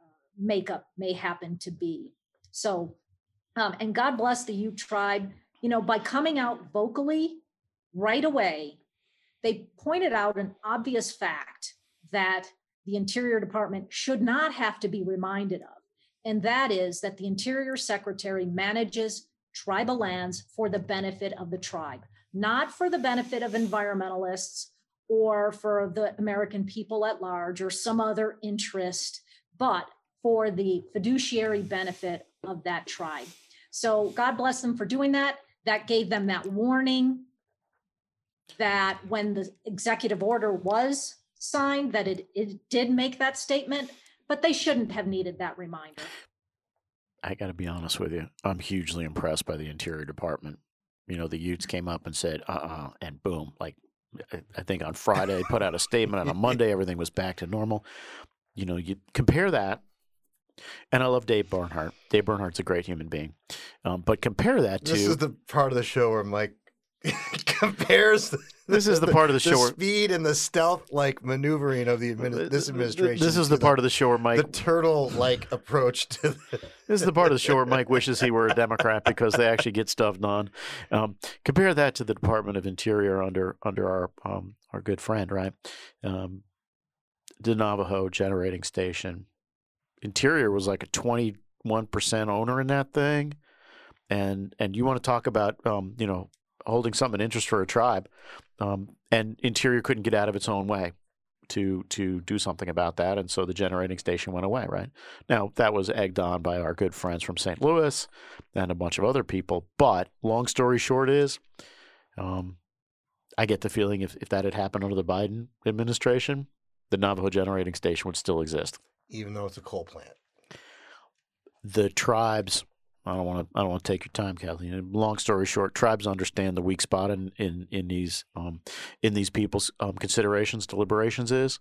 uh, makeup may happen to be. So, um, and God bless the Ute tribe, you know, by coming out vocally right away, they pointed out an obvious fact that the Interior Department should not have to be reminded of. And that is that the Interior Secretary manages tribal lands for the benefit of the tribe, not for the benefit of environmentalists or for the American people at large or some other interest, but for the fiduciary benefit of that tribe. So God bless them for doing that. That gave them that warning that when the executive order was signed, that it, it did make that statement, but they shouldn't have needed that reminder. I got to be honest with you. I'm hugely impressed by the Interior Department. You know, the Utes came up and said, uh uh-uh, uh and boom. Like, I think on Friday, put out a statement, and on Monday, everything was back to normal. You know, you compare that, and I love Dave Bernhardt. Dave Bernhardt's a great human being. Um, but compare that to. This is the part of the show where Mike compares this is the part of the, show the speed and the stealth like maneuvering of the admini- this administration. This is the part of the show where Mike the turtle like approach to. The, this is the part of the show where Mike wishes he were a Democrat because they actually get stuff done. Um, compare that to the Department of Interior under under our um, our good friend, right? Um, the Navajo generating station. Interior was like a twenty one percent owner in that thing, and and you want to talk about um, you know holding something interest for a tribe, um, and Interior couldn't get out of its own way to to do something about that, and so the generating station went away. Right now, that was egged on by our good friends from St. Louis and a bunch of other people. But long story short is, um, I get the feeling if if that had happened under the Biden administration, the Navajo generating station would still exist. even though it's a coal plant. The tribes. I don't want to. I don't want to take your time, Kathleen. Long story short, tribes understand the weak spot in in, in these um, in these people's um, considerations, deliberations is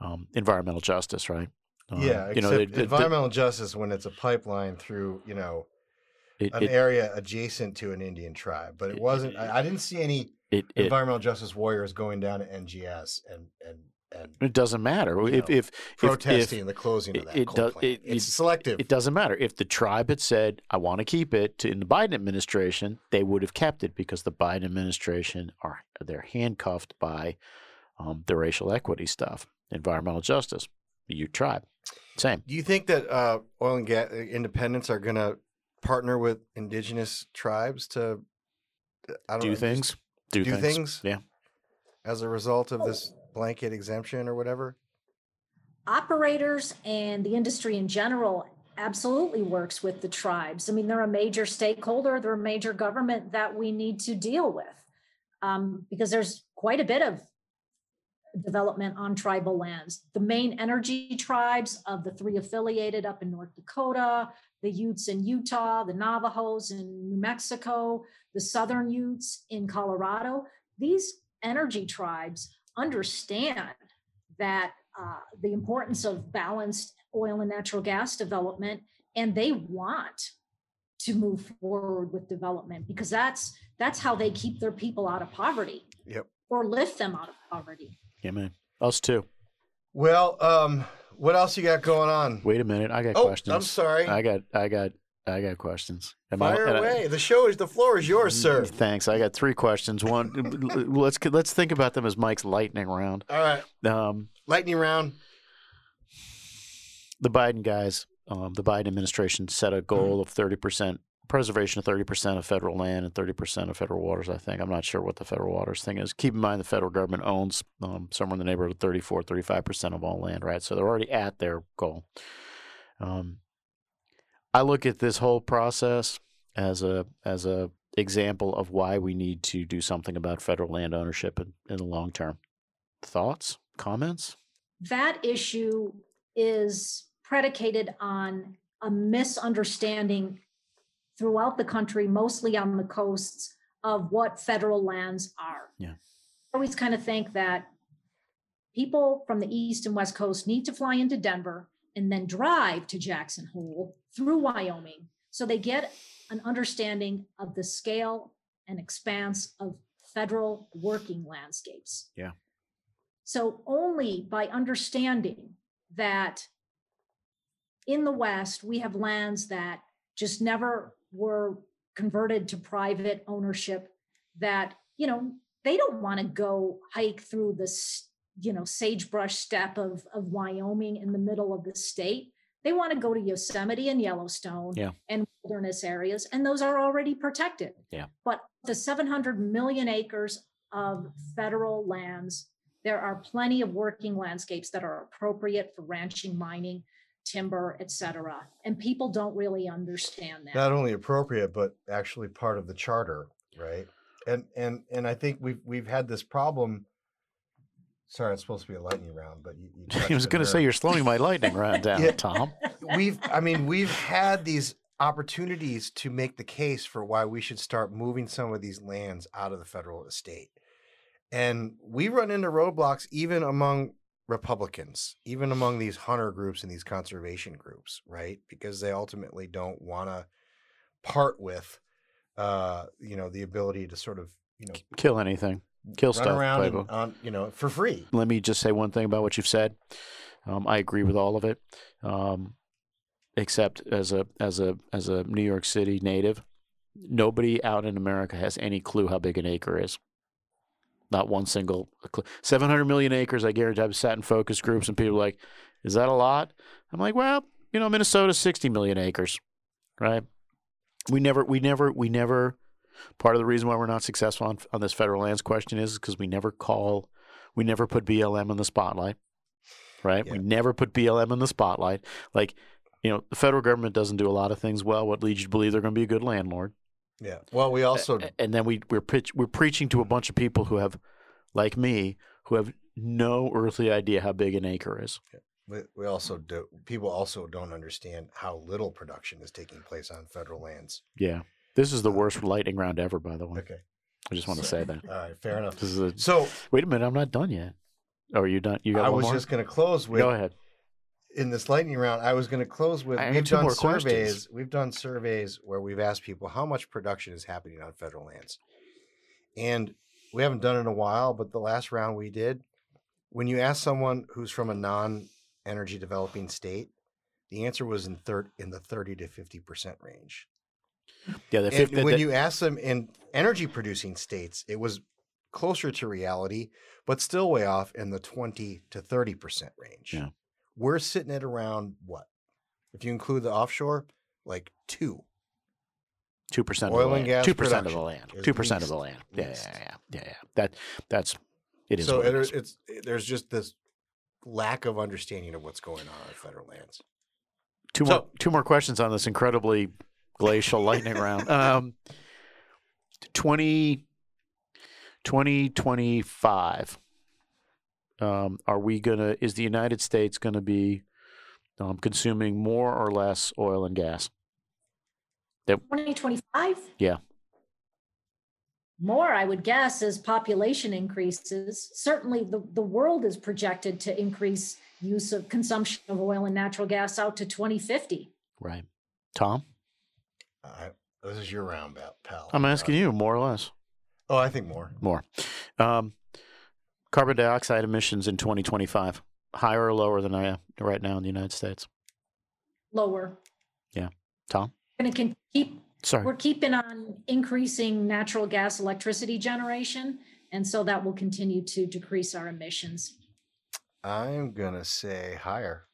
um, environmental justice, right? Um, yeah, you know, they- they- environmental justice when it's a pipeline through you know it, an it, area adjacent to an Indian tribe, but it It- wasn't. I, I didn't see any environmental justice warriors going down to NGS and and and it doesn't matter if, know, if if protesting the closing of that it does- it- it's it- selective. It doesn't matter. If the tribe had said, I want to keep it to, in the Biden administration, they would have kept it because the Biden administration are they're handcuffed by um, the racial equity stuff, environmental justice. Your tribe, same. Do you think that uh, oil and gas independents are going to partner with indigenous tribes to I don't Do know, things. Do, do things. things? Yeah. as a result of this blanket exemption or whatever? operators and the industry in general absolutely works with the tribes. I mean, they're a major stakeholder, they're a major government that we need to deal with um, because there's quite a bit of development on tribal lands. The main energy tribes of the three affiliated up in North Dakota, the Utes in Utah, the Navajos in New Mexico, the Southern Utes in Colorado, these energy tribes understand that uh, the importance of balanced oil and natural gas development, and they want to move forward with development because that's that's how they keep their people out of poverty. Yep. Or lift them out of poverty. Yeah, man. Us too. Well, um, what else you got going on? Wait a minute. I got oh, questions. I'm sorry. I got. I got. I got questions. Am Fire I- away. the show is the floor is yours, sir. Thanks. I got three questions. One, let's let's think about them as Mike's lightning round. All right, Um, lightning round. the Biden guys, um, the Biden administration set a goal of thirty percent preservation of thirty percent of federal land and thirty percent of federal waters. I think I'm not sure what the federal waters thing is. Keep in mind the federal government owns um, somewhere in the neighborhood of 34, 35 percent of all land, right? So they're already at their goal. Um, I look at this whole process as a as a example of why we need to do something about federal land ownership in, in the long term. Thoughts, comments? That issue is predicated on a misunderstanding throughout the country, mostly on the coasts, of what federal lands are. Yeah. I always kind of think that people from the East and West Coast need to fly into Denver and then drive to Jackson Hole through Wyoming. So they get an understanding of the scale and expanse of federal working landscapes. Yeah. So only by understanding that in the West, we have lands that just never were converted to private ownership that, you know, they don't want to go hike through this, you know, sagebrush steppe of, of Wyoming in the middle of the state. They want to go to Yosemite and Yellowstone Yeah. and wilderness areas, and those are already protected. Yeah. But the 700 million acres of federal lands, there are plenty of working landscapes that are appropriate for ranching, mining, timber, etc. And people don't really understand that. Not only appropriate, but actually part of the charter, right? And and and I think we've we've had this problem. Sorry, it's supposed to be a lightning round, but you, you I was going to say you're slowing my lightning round down, Yeah. Tom. we've i mean we've had these opportunities to make the case for why we should start moving some of these lands out of the federal estate and we run into roadblocks even among republicans even among these hunter groups and these conservation groups right because they ultimately don't want to part with uh you know the ability to sort of you know Kill anything. Kill run stuff. around and, on you know for free Let me just say one thing about what you've said. Um, I agree with all of it, um, except as a as a as a New York City native, nobody out in America has any clue how big an acre is. Not one single clue. Seven hundred million acres. I guarantee. I've sat in focus groups and people are like, "Is that a lot?" I'm like, "Well, you know, Minnesota's sixty million acres, right?" We never, we never, we never. Part of the reason why we're not successful on, on this federal lands question is because we never call, we never put BLM in the spotlight, right? We never put BLM in the spotlight. Like, you know, the federal government doesn't do a lot of things well. What leads you to believe they're going to be a good landlord? yeah well we also and then we we're pitch, we're preaching to a bunch of people who have, like me, who have no earthly idea how big an acre is. We, we also do. People also don't understand how little production is taking place on federal lands. Yeah. This is the uh, worst lightning round ever, by the way. Okay. I just want to say that. All right. Fair enough. This is a, So wait a minute, I'm not done yet. Oh, are you done? You got more. I one was more? just going to close with Go ahead. in this lightning round. I was going to close with I we've two done more questions. surveys. We've done surveys where we've asked people how much production is happening on federal lands, and we haven't done it in a while. But the last round we did, when you ask someone who's from a non-energy developing state, the answer was in third in the thirty to fifty percent range. Yeah, the And fifth, when the- you ask them in energy producing states, it was closer to reality, but still way off in the 20 to 30% range. Yeah. We're sitting at around what? If you include the offshore, like two. two percent of the and land. gas Two percent of the land. Two percent of the land. Yeah, yeah, yeah, yeah, yeah. That that's it is. so it, is. it's there's just this lack of understanding of what's going on on federal lands. Two So- more two more questions on this incredibly glacial lightning round. Um, 20, 2025. Um, are we gonna? Is the United States gonna be um, consuming more or less oil and gas? 2025? Yeah. More, I would guess, as population increases. Certainly, the, the world is projected to increase use of consumption of oil and natural gas out to 2050. Right, Tom. I, this is your round, pal- pal. I'm asking you more or less. Oh, I think more. More. Um, carbon dioxide emissions in 2025 higher or lower than I am right now in the United States. Lower. Yeah. Tom. Going to keep Sorry. we're keeping on increasing natural gas electricity generation and so that will continue to decrease our emissions I'm gonna say higher.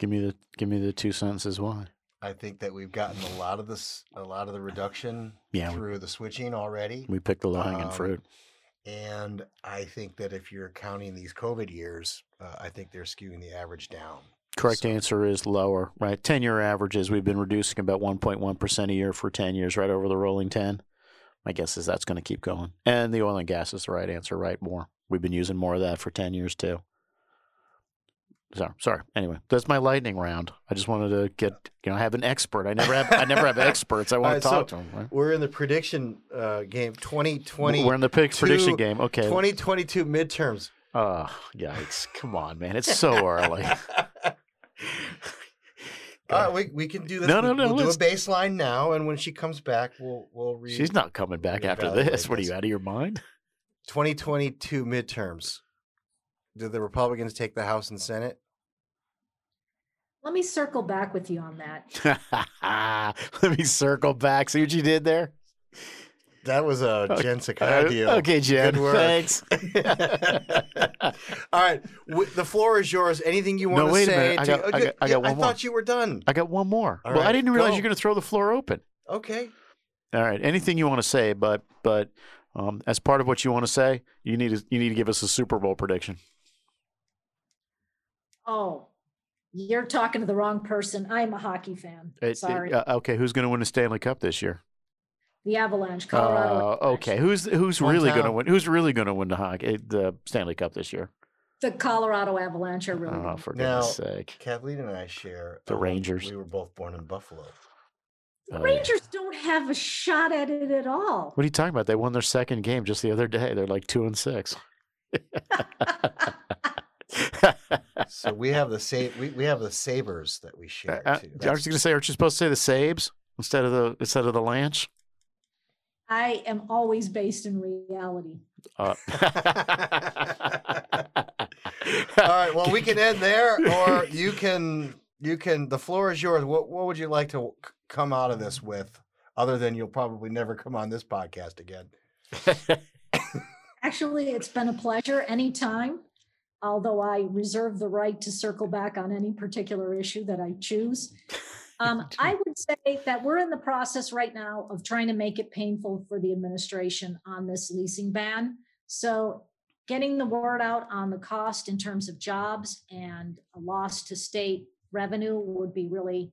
Give me the give me the two sentences why. I think that we've gotten a lot of this, a lot of the reduction Yeah, we- through the switching already. We picked the low hanging Um, fruit. And I think that if you're counting these COVID years, uh, I think they're skewing the average down. Correct so- answer is lower, right? 10 year averages, we've been reducing about 1.1% a year for 10 years, right over the rolling 10. My guess is that's going to keep going. And the oil and gas is the right answer, right? More. We've been using more of that for 10 years too. Sorry, sorry. Anyway, that's my lightning round. I just wanted to get, you know, I have an expert. I never have, I never have experts. I want right, to so- talk to them. Right? We're in the prediction uh, game 2020, We're in the pick prediction game. Okay. 2022 midterms. Oh, yikes. Come on, man. It's so early. All right, we, we can do this. No, no, no, We'll do let's- a baseline now, and when she comes back, we'll we'll read She's not coming back after this. What are you out of your mind? 2022 midterms. Did the Republicans take the House and Senate? Let me circle back with you on that Let me circle back. See what you did there? That was a Okay. Jen Psaki Uh, deal. Okay, Jen. Good work. Thanks. All right, w- the floor is yours. Anything you want No, to wait a say? minute. I to- got- I okay, got- I got one I more. thought you were done. I got one more. All well, I didn't realize go. you're going to throw the floor open. Okay. All right. Anything you want to say, but but um, as part of what you want to say, you need to you need to give us a Super Bowl prediction. oh you're talking to the wrong person i'm a hockey fan It- it- sorry uh, okay, who's going to win the Stanley Cup this year? the avalanche colorado Uh, okay, who's who's Hometown. really going to win? Who's really going to win the hockey the Stanley Cup this year? the colorado avalanche are really Oh, good. for Now- goodness sake! Kathleen and I share The uh, Rangers. We were both born in Buffalo. the Oh, yeah. rangers don't have a shot at it at all What are you talking about? They won their second game just the other day. They're like two and six. So we have the sa- we, we have the Sabres that we Uh, share uh, too. I was going to say, aren't you supposed to say the Sabes instead of the instead of the Lanch? i am always based in reality Uh, All right. Well, we can end there, or you can you can. The floor is yours. What what would you like to come out of this with, other than you'll probably never come on this podcast again? Actually, it's been a pleasure anytime, although I reserve the right to circle back on any particular issue that I choose. Um, I would say that we're in the process right now of trying to make it painful for the administration on this leasing ban. So, getting the word out on the cost in terms of jobs and a loss to state revenue would be really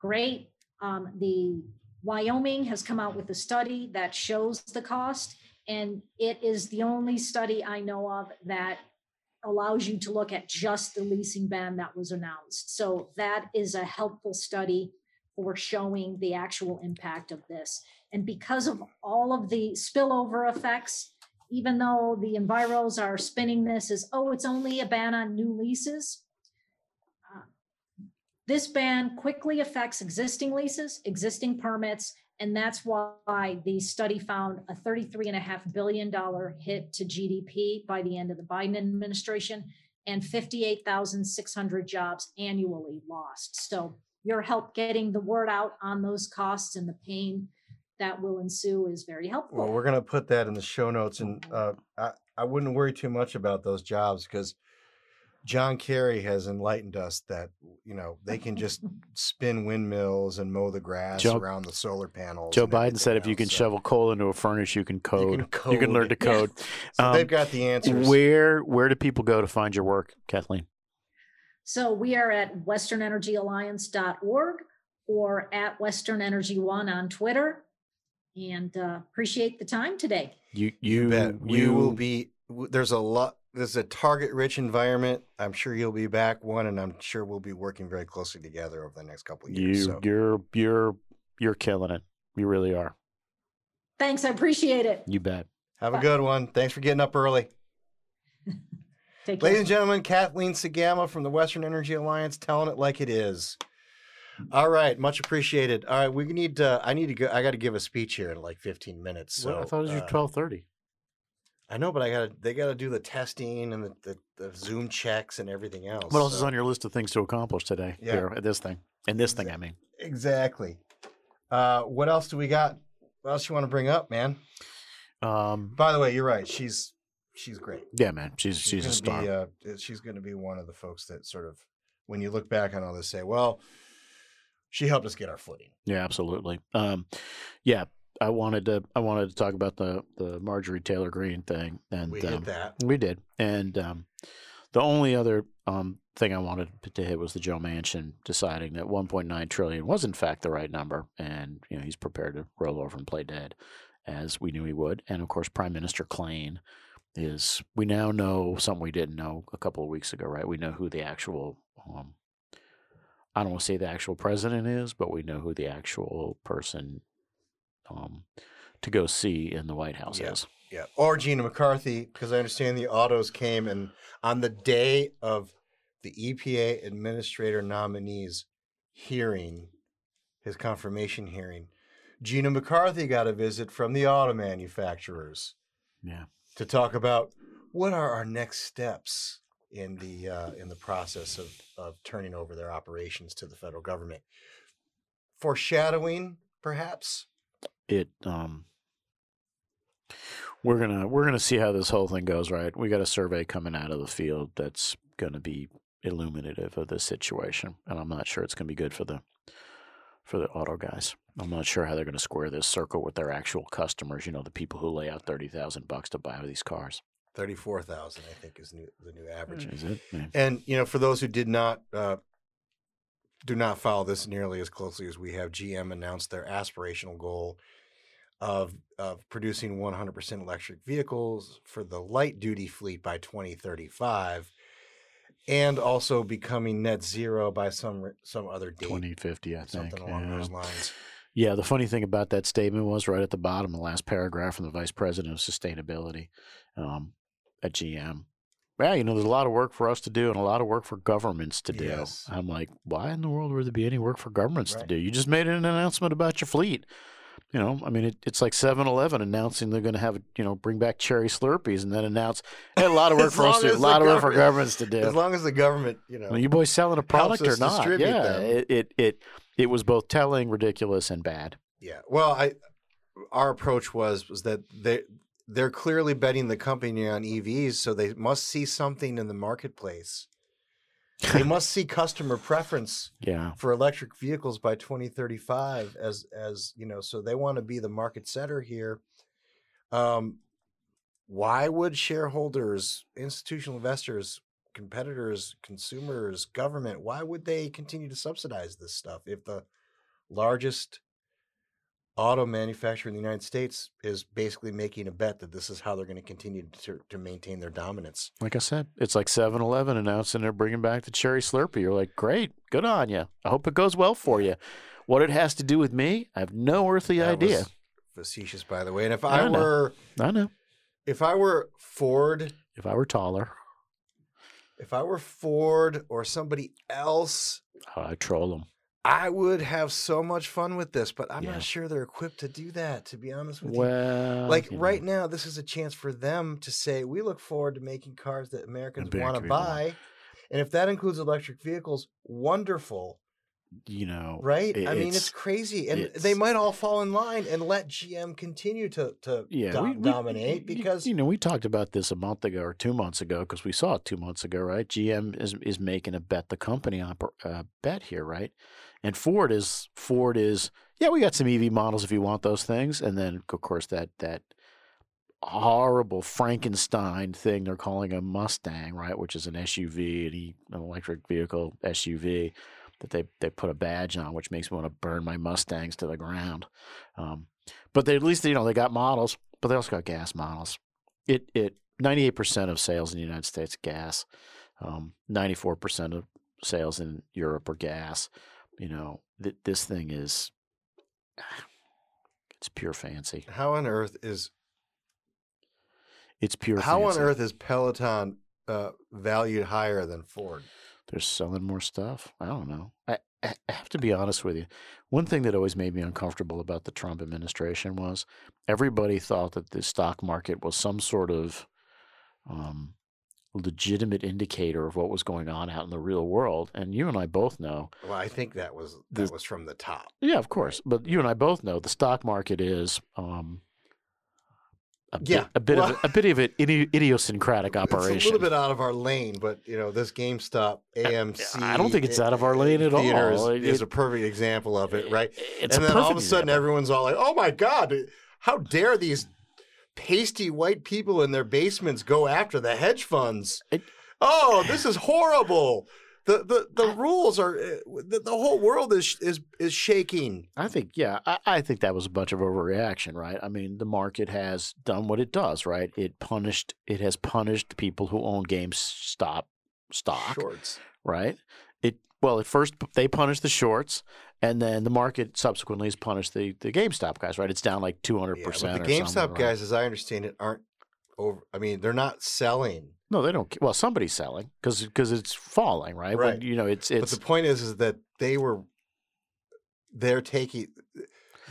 great. Um, the Wyoming has come out with a study that shows the cost, and it is the only study I know of that allows you to look at just the leasing ban that was announced. So that is a helpful study for showing the actual impact of this. And because of all of the spillover effects, even though the enviros are spinning this as, oh, it's only a ban on new leases, uh, this ban quickly affects existing leases, existing permits, and that's why the study found a $33.5 billion hit to GDP by the end of the Biden administration and 58,600 jobs annually lost. So, your help getting the word out on those costs and the pain that will ensue is very helpful. Well, we're going to put that in the show notes. And uh, I, I wouldn't worry too much about those jobs because John Kerry has enlightened us that you know they can just spin windmills and mow the grass Joe- around the solar panels. Joe Biden said if you can. So- shovel coal into a furnace, you can code. You can, code. learn to code. so Um, they've got the answers. Where where do people go to find your work, Kathleen? So we are at westernenergyalliance.org or at Western Energy One on Twitter. And uh, appreciate the time today. You you, you bet we will be. There's a lot. There's a target-rich environment. I'm sure you'll be back one, and I'm sure we'll be working very closely together over the next couple of you years. so. you're you're you're killing it. You really are. Thanks. I appreciate it. You bet. Have a good one. Thanks for getting up early. Take care. Ladies and gentlemen, Kathleen Sgamma from the Western Energy Alliance telling it like it is. All right, much appreciated. All right, we need. Uh, I need to go. I got to give a speech here in like 15 minutes. So Well, I thought it was your uh, twelve thirty. I know, but I got. They got to do the testing and the, the, the Zoom checks and everything else. What else is on your list of things to accomplish today? Yeah. Here at this thing. And this thing, I mean. Exactly. Uh, what else do we got? What else you want to bring up, man? Um, By the way, you're right. She's she's great. yeah, man. She's she's, a gonna star. Be, uh, she's going to be one of the folks that sort of, when you look back on all this, say, well, she helped us get our footing. Yeah, absolutely. Um, yeah, I wanted to I wanted to talk about the the Marjorie Taylor Greene thing, and We um, hit that. we did. And um, the only other um, thing I wanted to hit was the Joe Manchin deciding that 1.9 trillion was in fact the right number, and you know he's prepared to roll over and play dead, as we knew he would. And of course, Prime Minister Klain is. We now know something we didn't know a couple of weeks ago, right? We know who the actual. Um, I don't want to say the actual president is, but we know who the actual person um, to go see in the White House Yeah. is. Yeah. Or Gina McCarthy, because I understand the autos came and on the day of the EPA administrator nominees hearing, his confirmation hearing, Gina McCarthy got a visit from the auto manufacturers Yeah. to talk about what are our next steps in the uh, in the process of, of turning over their operations to the federal government. Foreshadowing, perhaps. It um we're gonna we're gonna see how this whole thing goes right we got a survey coming out of the field that's gonna be illuminative of this situation and i'm not sure it's gonna be good for the for the auto guys i'm not sure how they're gonna square this circle with their actual customers you know the people who lay out 30000 bucks to buy these cars Thirty-four thousand, I think, is new, the new average. is it Yeah. And you know, for those who did not uh, do not follow this nearly as closely as we have, GM announced their aspirational goal of of producing 100% electric vehicles for the light duty fleet by 2035, and also becoming net zero by some some other date, 2050 i think something along yeah. those lines. Yeah, the funny thing about that statement was right at the bottom, the last paragraph from the vice president of sustainability um, at GM. Yeah, you know, there's a lot of work for us to do and a lot of work for governments to do. Yes. I'm like, why in the world would there be any work for governments to do? You just made an announcement about your fleet. You know, I mean, it, it's like 7 Eleven announcing they're going to have, you know, bring back cherry Slurpees and then announce, hey, a lot of work for us to do, a lot of work for governments to do. As long as the government, you know, Are you boys selling a product or not? Yeah, them. it, it it it was both telling, ridiculous, and bad. Yeah. Well, I our approach was was that they they're clearly betting the company on EVs, so they must see something in the marketplace. They must see customer preference Yeah, for electric vehicles by 2035 as as, you know, so they want to be the market setter here. Um why would shareholders, institutional investors, competitors, consumers, government, why would they continue to subsidize this stuff if the largest auto manufacturer in the United States is basically making a bet that this is how they're going to continue to, to maintain their dominance. Like I said, it's like 7 Eleven announcing they're bringing back the cherry Slurpee. You're like, great, good on you. I hope it goes well for you. What it has to do with me, I have no earthly That idea. facetious, by the way. And if I I were, I know. if I were Ford, If I were taller, if I were Ford or somebody else, oh, I'd troll them. I would have so much fun with this. But I'm Yeah. not sure they're equipped to do that. To be honest with you. Well, like you know, right now this is a chance for them to say we look forward to making cars that americans want to buy and if that includes electric vehicles wonderful you know, right i mean it's it's- crazy and they might all fall in line and let gm continue to to yeah, do- we- we- dominate because you know we talked about this a month ago or two months ago because we saw it two months ago, right? GM is is making a bet the company uh, bet here, right? And Ford is Ford is yeah, we got some EV models if you want those things, and then of course that that horrible Frankenstein thing they're calling a Mustang, right? Which is an SUV, an electric vehicle SUV that they they put a badge on, which makes me want to burn my Mustangs to the ground. Um, but they at least you know they got models, but they also got gas models. It it ninety eight percent of sales in the United States gas, ninety four percent of sales in Europe are gas. You know th- this thing is it's pure fancy. how on earth is It's pure. how on earth is peloton uh, valued higher than ford They're selling more stuff. I don't know. I, I have to be honest with you. One thing that always made me uncomfortable about the Trump administration was everybody thought that the stock market was some sort of um, legitimate indicator of what was going on out in the real world. And you and I both know, well i think that was that There's- was from the top yeah, of course, but you and I both know the stock market is. Um, a Yeah, bit, a bit well- of a, a bit of an idi- idiosyncratic operation. It's a little bit out of our lane, but you know, this GameStop AMC. I don't think it's out of our lane at all. Is, It- is a perfect example of it, right? It's and then all of a sudden, example. everyone's all like, "Oh my god, how dare these pasty white people in their basements go after the hedge funds? It- oh, this is horrible." The, the, the rules are uh, the, the whole world is is is shaking. I think, yeah, I, I think that was a bunch of overreaction, right? I mean, the market has done what it does, right? It punished, it has punished people who own GameStop stock, Shorts. right? It well, at first they punished the shorts, and then the market subsequently has punished the the GameStop guys, right? It's down like two hundred percent. the GameStop guys, as I understand it, aren't over. I mean, they're not selling. No, they don't. Well, somebody's selling because it's falling, right? When, Right. you know, it's it's. But the point is, is that they were they're taking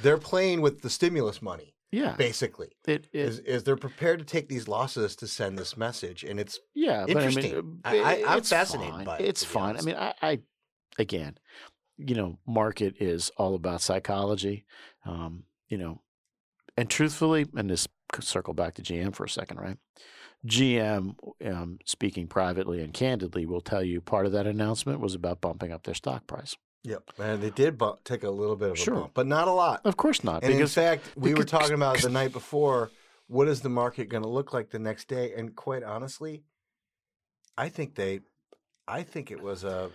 they're playing with the stimulus money yeah. basically. It, it Is, is they're prepared to take these losses to send this message, and it's Yeah, but I mean, Interesting. uh, I- I- I'm it's fascinated fine. by it, It's fine. I mean, I, I, again, you know, market is all about psychology, um, you know, and truthfully, and this could circle back to GM for a second, right? GM, um, speaking privately and candidly, will tell you part of that announcement was about bumping up their stock price. yep. And they did bump, take a little bit of a Sure. bump, but not a lot. Of course not, And in fact, we were talking about the night before. What is the market going to look like the next day? And quite honestly, I think they, I think it was a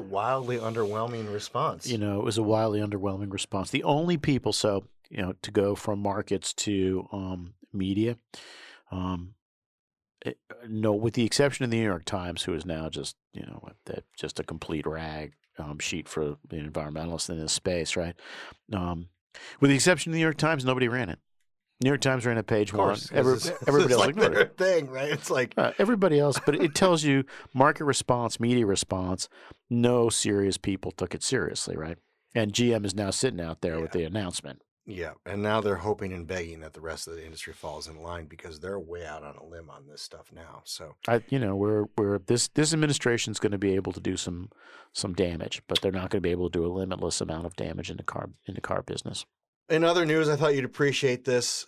wildly underwhelming response. you know, it was a wildly underwhelming response. The only people, so you know, to go from markets to um, media, um, it, no, with the exception of the New York Times, who is now just you know that just a complete rag um, sheet for the environmentalists in this space, right? Um, with the exception of the New York Times, nobody ran it. New York Times ran a page of one. Every, it's, everybody it's else like ignored it. thing, right? It's like Uh, everybody else, but it tells you market response, media response. No serious people took it seriously, right? And GM is now sitting out there with the announcement. Yeah, and now they're hoping and begging that the rest of the industry falls in line because they're way out on a limb on this stuff now. So I, you know, we're we're this this administration is going to be able to do some some damage, but they're not going to be able to do a limitless amount of damage in the car in the car business. In other news, I thought you'd appreciate this.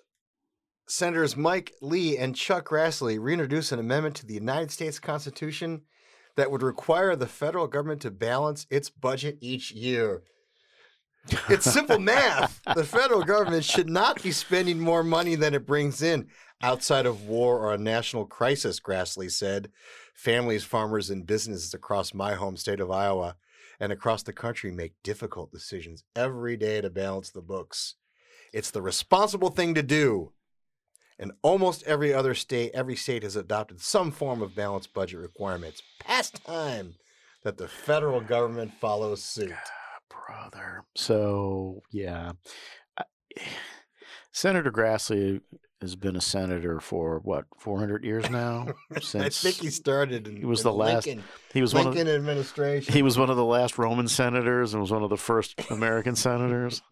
Senators Mike Lee and Chuck Grassley reintroduce an amendment to the United States Constitution that would require the federal government to balance its budget each year. It's simple math. The federal government should not be spending more money than it brings in outside of war or a national crisis, Grassley said. Families, farmers, and businesses across my home state of Iowa and across the country make difficult decisions every day to balance the books. It's the responsible thing to do. And almost every other state, every state has adopted some form of balanced budget requirements. Past time that the federal government follows suit. Brother. So yeah, I- Senator Grassley has been a senator for what 400 years now. Since I think he started in, he was in the last- Lincoln, he was one of Lincoln administration. he was one of the last Roman senators and was one of the first American senators.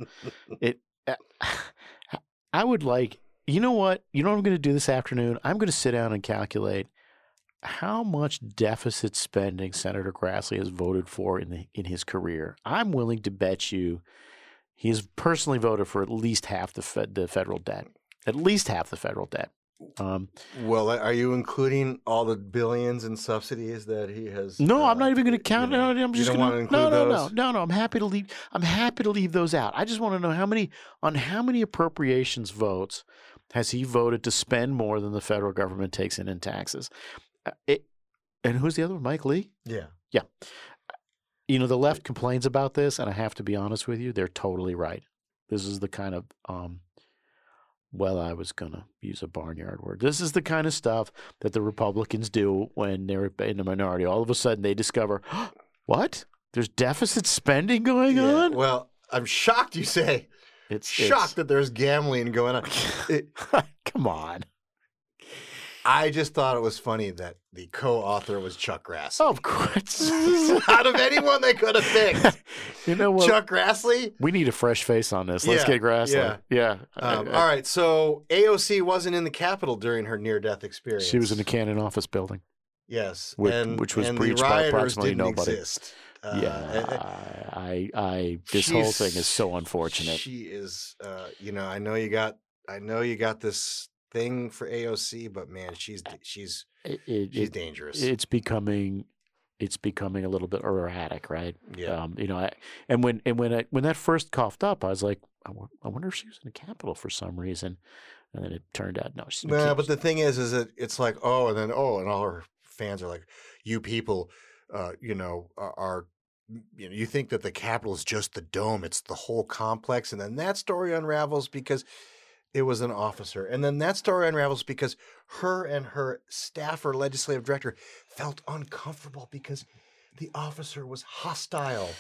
It, uh, I would like, you know what? You know what I'm going to do this afternoon? I'm going to sit down and calculate how much deficit spending Senator Grassley has voted for in the, in his career. I'm willing to bet you he has personally voted for at least half the fed, the federal debt, at least half the federal debt. Um, well, are you including all the billions in subsidies that he has? No, I'm uh, not even going to you count. know, No, I'm just going wanna no, no, no, no, no. I'm happy to leave. I'm happy to leave those out. I just want to know how many on how many appropriations votes has he voted to spend more than the federal government takes in in taxes. Uh, It, and who's the other one? Mike Lee. Yeah. Yeah. You know, the left complains about this, and I have to be honest with you, they're totally right. This is the kind of um, well, I was going to use a barnyard word. This is the kind of stuff that the Republicans do when they're in the minority. All of a sudden, they discover, what? There's deficit spending going Yeah, on. Well, I'm shocked you say It's shocked that there's gambling going on. It, Come on. I just thought it was funny that the co-author was Chuck Grassley. Of course. Out of anyone they could have picked, you know what? Chuck Grassley. we need a fresh face on this. Let's Yeah, get Grassley. Yeah. Um, I- I- all right, so AOC wasn't in the Capitol during her near-death experience. She was in the Cannon office building. yes, which- and, which was breached by approximately didn't nobody. Exist. Uh, yeah. I, I, I, this whole thing is so unfortunate. She is, uh, you know, I know you got, I know you got this thing for AOC, but man, she's she's It, it, she's dangerous. it's becoming, it's becoming a little bit erratic, right? yeah, Um, you know, I, and when and when I, when that first coughed up, I was like, I wonder if she was in the Capitol for some reason, and then it turned out no, she's the but the thing is, is that it's like, oh, and then oh, and all her fans are like, you people, uh, you know, are, are, you know, you think that the Capitol is just the dome; it's the whole complex, and then that story unravels because it was an officer, and then that story unravels because her and her staff or legislative director felt uncomfortable because the officer was hostile,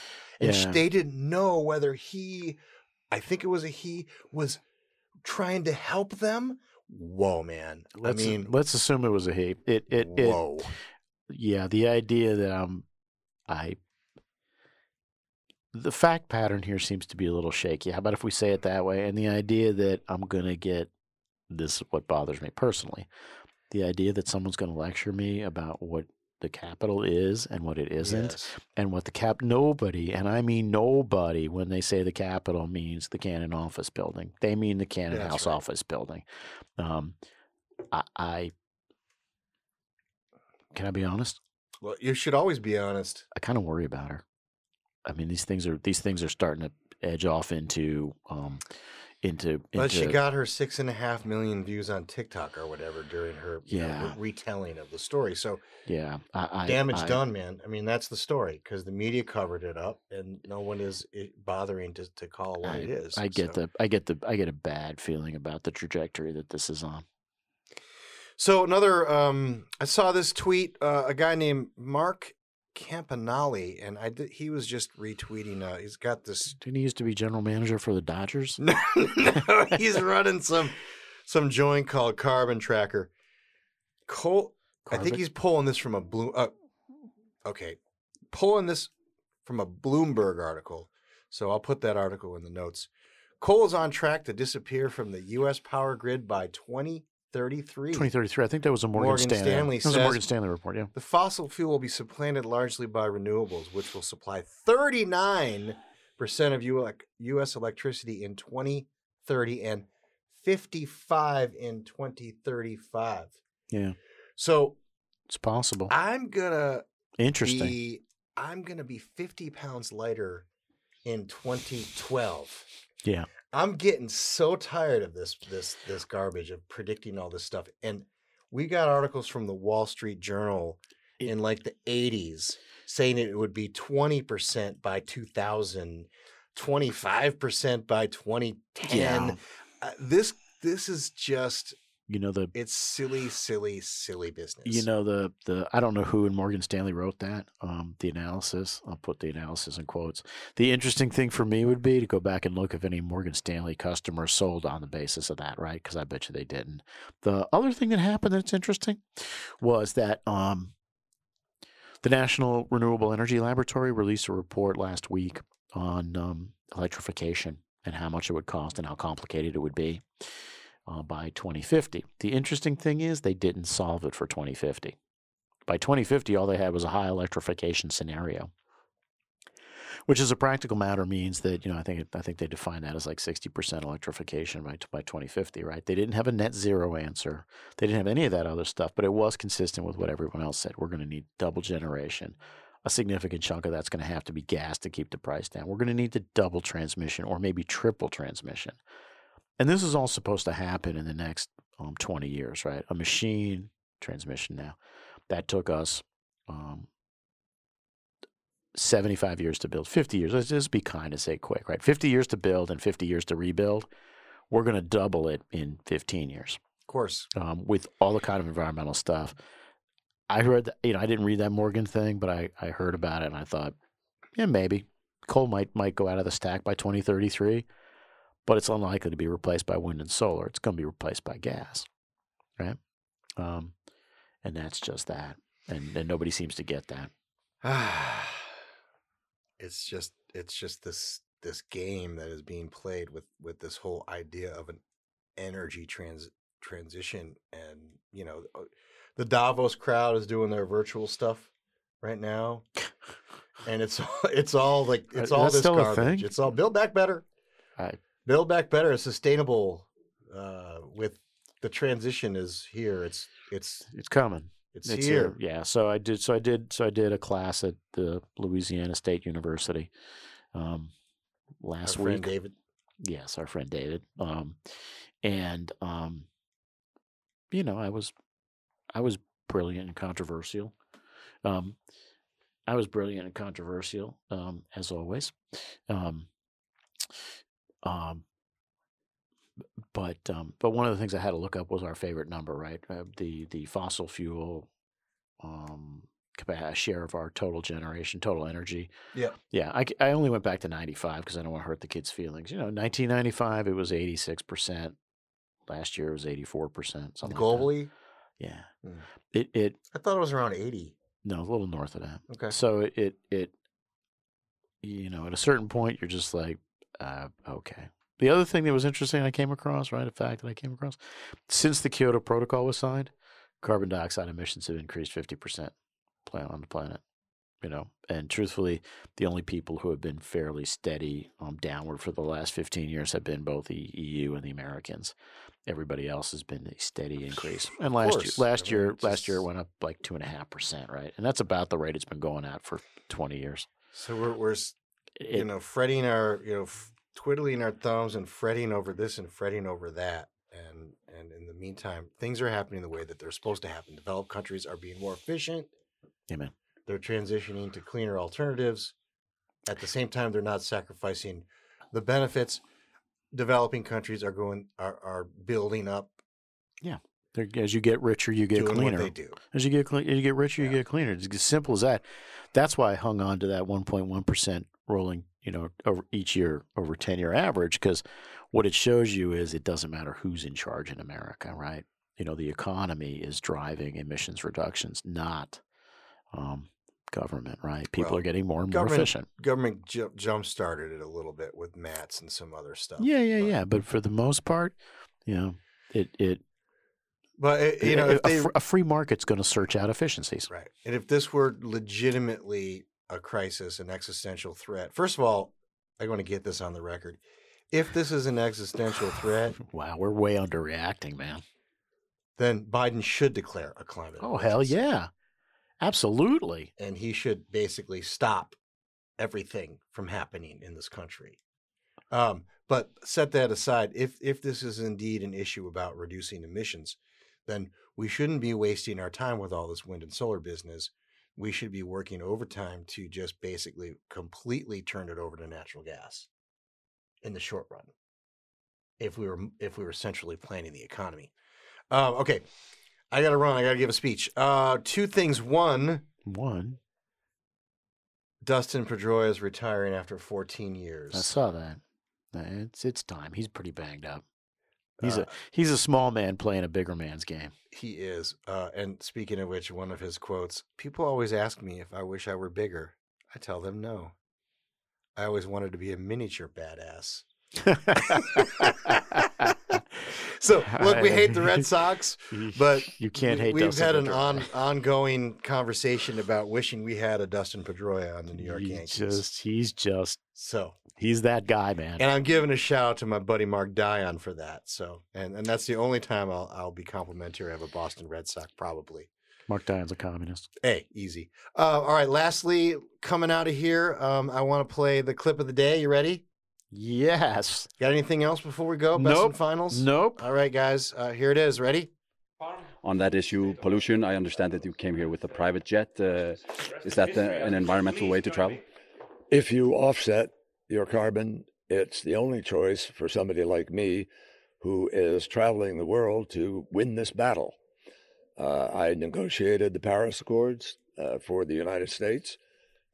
and Yeah. they didn't know whether he, I think it was a he, was trying to help them. Whoa, man! let's I mean, let's assume it was a he. It it it whoa. yeah. The idea that I'm I the fact pattern here seems to be a little shaky. How about if we say it that way? And the idea that I'm gonna get this is what bothers me personally. The idea that someone's going to lecture me about what the Capitol is and what it isn't, Yes. and what the cap nobody and i mean nobody when they say the Capitol means the cannon office building they mean the cannon house right. office building um I, I can i be honest Well, you should always be honest. i kind of worry about her i mean these things are these things are starting to edge off into um into But she got her six and a half million views on TikTok or whatever during her you know, Yeah. retelling of the story. So yeah I, I, damage I- done, man. I mean, that's the story because the media covered it up, and no one is bothering to, to call what it is. I get so. the I get the I get a bad feeling about the trajectory that this is on. So another, um, I saw this tweet. Uh, a guy named Mark Campanale, and I did, he was just retweeting. Uh, he's got this. Didn't he used to be general manager for the Dodgers? No, no, he's running some some joint called Carbon Tracker. Cole, I think he's pulling this from a blue. Uh, okay, pulling this from a Bloomberg article. So I'll put that article in the notes. Coal is on track to disappear from the U.S. power grid by 2033. 2033. I think that was a Morgan, Morgan Stanley. Stanley that was a Morgan Stanley report. Yeah. The fossil fuel will be supplanted largely by renewables, which will supply 39% of U.S. electricity in 2030 and 55 in 2035. Yeah. So It's possible. I'm gonna Interesting. be I'm gonna be 50 pounds lighter in 2012. Yeah. I'm getting so tired of this this this garbage of predicting all this stuff. And we got articles from the Wall Street Journal in like the 80s saying it would be 20% by 2000, 25% by 2010. Yeah. Uh, this this is just You know the it's silly, silly, silly business. you know the the I don't know who in Morgan Stanley wrote that. Um, the analysis. I'll put the analysis in quotes. The interesting thing for me would be to go back and look if any Morgan Stanley customers sold on the basis of that, right? Because I bet you they didn't. The other thing that happened that's interesting was that um, the National Renewable Energy Laboratory released a report last week on um, electrification and how much it would cost and how complicated it would be uh, by 2050. The interesting thing is they didn't solve it for 2050. By 2050, all they had was a high electrification scenario, which, as a practical matter, means that you know I think I think they define that as like 60% electrification by by 2050. Right? They didn't have a net zero answer. They didn't have any of that other stuff, but it was consistent with what everyone else said. We're going to need double generation. A significant chunk of that's going to have to be gas to keep the price down. We're going to need to double transmission or maybe triple transmission. And this is all supposed to happen in the next um, 20 years, right? A machine transmission now that took us um, 75 years to build, 50 years. Let's just be kind and say quick, right? 50 years to build and 50 years to rebuild. We're going to double it in 15 years of course. um, with all the kind of environmental stuff. I heard, that, you know, I didn't read that Morgan thing, but I, I heard about it and I thought, yeah, maybe coal might might go out of the stack by 2033, but it's unlikely to be replaced by wind and solar. It's going to be replaced by gas, right? Um, and that's just that, and, and nobody seems to get that. it's just it's just this this game that is being played with with this whole idea of an energy trans transition and you know uh, the Davos crowd is doing their virtual stuff right now and it's all it's all like Uh, it's all that this garbage it's all build back better I- build back better sustainable uh with the transition is here it's it's It's coming. it's, It's here here. Yeah. So I did. So I did. So I did a class at the Louisiana State University um, Our last friend week. David Yes, our friend David. Um, and um, you know, I was, I was brilliant and controversial. Um, I was brilliant and controversial, um, as always. Um, um, but um, but one of the things I had to look up was our favorite number, right? Uh, the the fossil fuel um, share of our total generation, total energy. Yeah. Yeah, I, I only went back to 95 because I don't want to hurt the kids' feelings. You know, 1995, it was 86%. Last year, it was 84%. Something Like globally that. Yeah. Hmm. It, it, I thought it was around 80 no, a little north of that. okay So it, it, you know, at a certain point, you're just like, uh, okay. The other thing that was interesting I came across, right, a fact that I came across, since the Kyoto Protocol was signed, carbon dioxide emissions have increased 50% on the planet. You know, and truthfully, the only people who have been fairly steady um, downward for the last 15 years have been both the EU and the Americans. Everybody else has been a steady increase. And last year, last year, it's last year it went up like two and a half percent, right? And that's about the rate it's been going at for 20 years. so we're, we're It, you know fretting our you know f- twiddling our thumbs and fretting over this and fretting over that and and in the meantime things are happening the way that they're supposed to happen developed countries are being more efficient Amen. they're transitioning to cleaner alternatives at the same time they're not sacrificing the benefits developing countries are going are, are building up They're- as you get richer, you get cleaner. they do As you get cle- as you get richer, you get cleaner. It's as simple as that. That's why I hung on to that 1.1 percent rolling, you know, over each year over 10 year average because what it shows you is it doesn't matter who's in charge in America, right? You know, the economy is driving emissions reductions, not um, government, right? People Well, are getting more and more efficient. government ju- jump started it a little bit with mats and some other stuff Yeah, yeah, but- yeah. But for the most part, you know, it it but it, you know a, if they a free market's going to search out efficiencies. Right. And if this were legitimately a crisis, an existential threat, first of all, I want to get this on the record. If this is an existential threat, Wow, we're way underreacting, man. then Biden should declare a climate. Oh hell yeah, absolutely. And he should basically stop everything from happening in this country. Um, but set that aside. If if this is indeed an issue about reducing emissions, then we shouldn't be wasting our time with all this wind and solar business. We should be working overtime to just basically completely turn it over to natural gas. in the short run if we were if we were centrally planning the economy. Um, okay, I got to run. I got to give a speech. Uh, two things. One, One. Dustin Pedroia is retiring after 14 years I saw that. Uh, It's it's time. He's pretty banged up. He's Uh, a he's a small man playing a bigger man's game. He is. Uh, and speaking of which, one of his quotes People always ask me if I wish I were bigger. I tell them no. I always wanted to be a miniature badass. So, look, we hate the Red Sox, but you can't hate. We've Dustin had an on, ongoing conversation about wishing we had a Dustin Pedroia on the New York He Yankees. Just he's just So, he's that guy, man. and I'm giving a shout out to my buddy Mark Dion for that. So, and, and that's the only time I'll I'll be complimentary of a Boston Red Sox, probably. Mark Dion's a communist. Hey, easy. Uh, all right. Lastly, coming out of here, um, I want to play the clip of the day. You ready? Yes. Got anything else before we go? Best Nope. and finals. Nope. All right, guys. Uh, here it is. Ready? On that issue, pollution, I understand that you came here with a private jet. Uh, is that an environmental way to travel? if you offset your carbon, it's the only choice for somebody like me who is traveling the world to win this battle. Uh, I negotiated the Paris Accords uh, for the United States.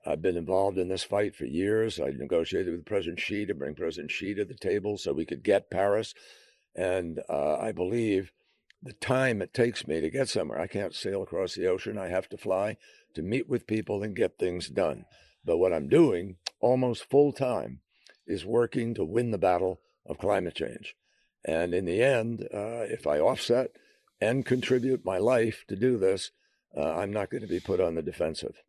I've been involved in this fight for years. I negotiated with President Xi to bring President Xi to the table so we could get Paris. And uh, I believe the time it takes me to get somewhere, I can't sail across the ocean. I have to fly to meet with people and get things done. But what I'm doing almost full time is working to win the battle of climate change. And in the end, uh, if I offset and contribute my life to do this, uh, I'm not going to be put on the defensive.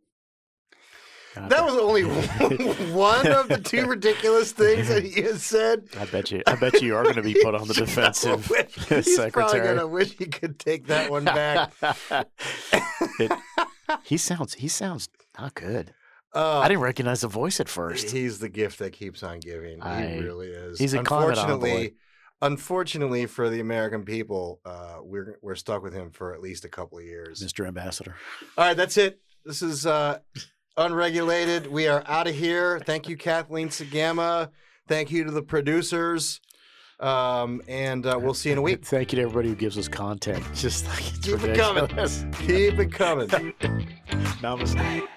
God, That was only one of the two ridiculous things that he has said. I bet you. I bet you are going to be put on the defensive, He's probably secretary. gonna wish he could take that one back. It- he sounds. He sounds not good. Uh, I didn't recognize the voice at first. He's the gift that keeps on giving. I- he really is. he's a unfortunately, unfortunately for the American people, uh, we're we're stuck with him for at least a couple of years. Mr. Ambassador. All right, that's it. This is uh, unregulated. We are out of here. Thank you, Kathleen Sgamma. Thank you to the producers. Um, and uh, we'll see you in a week. Thank you to everybody who gives us content. Just like Keep it coming. Keep it coming. Namaste.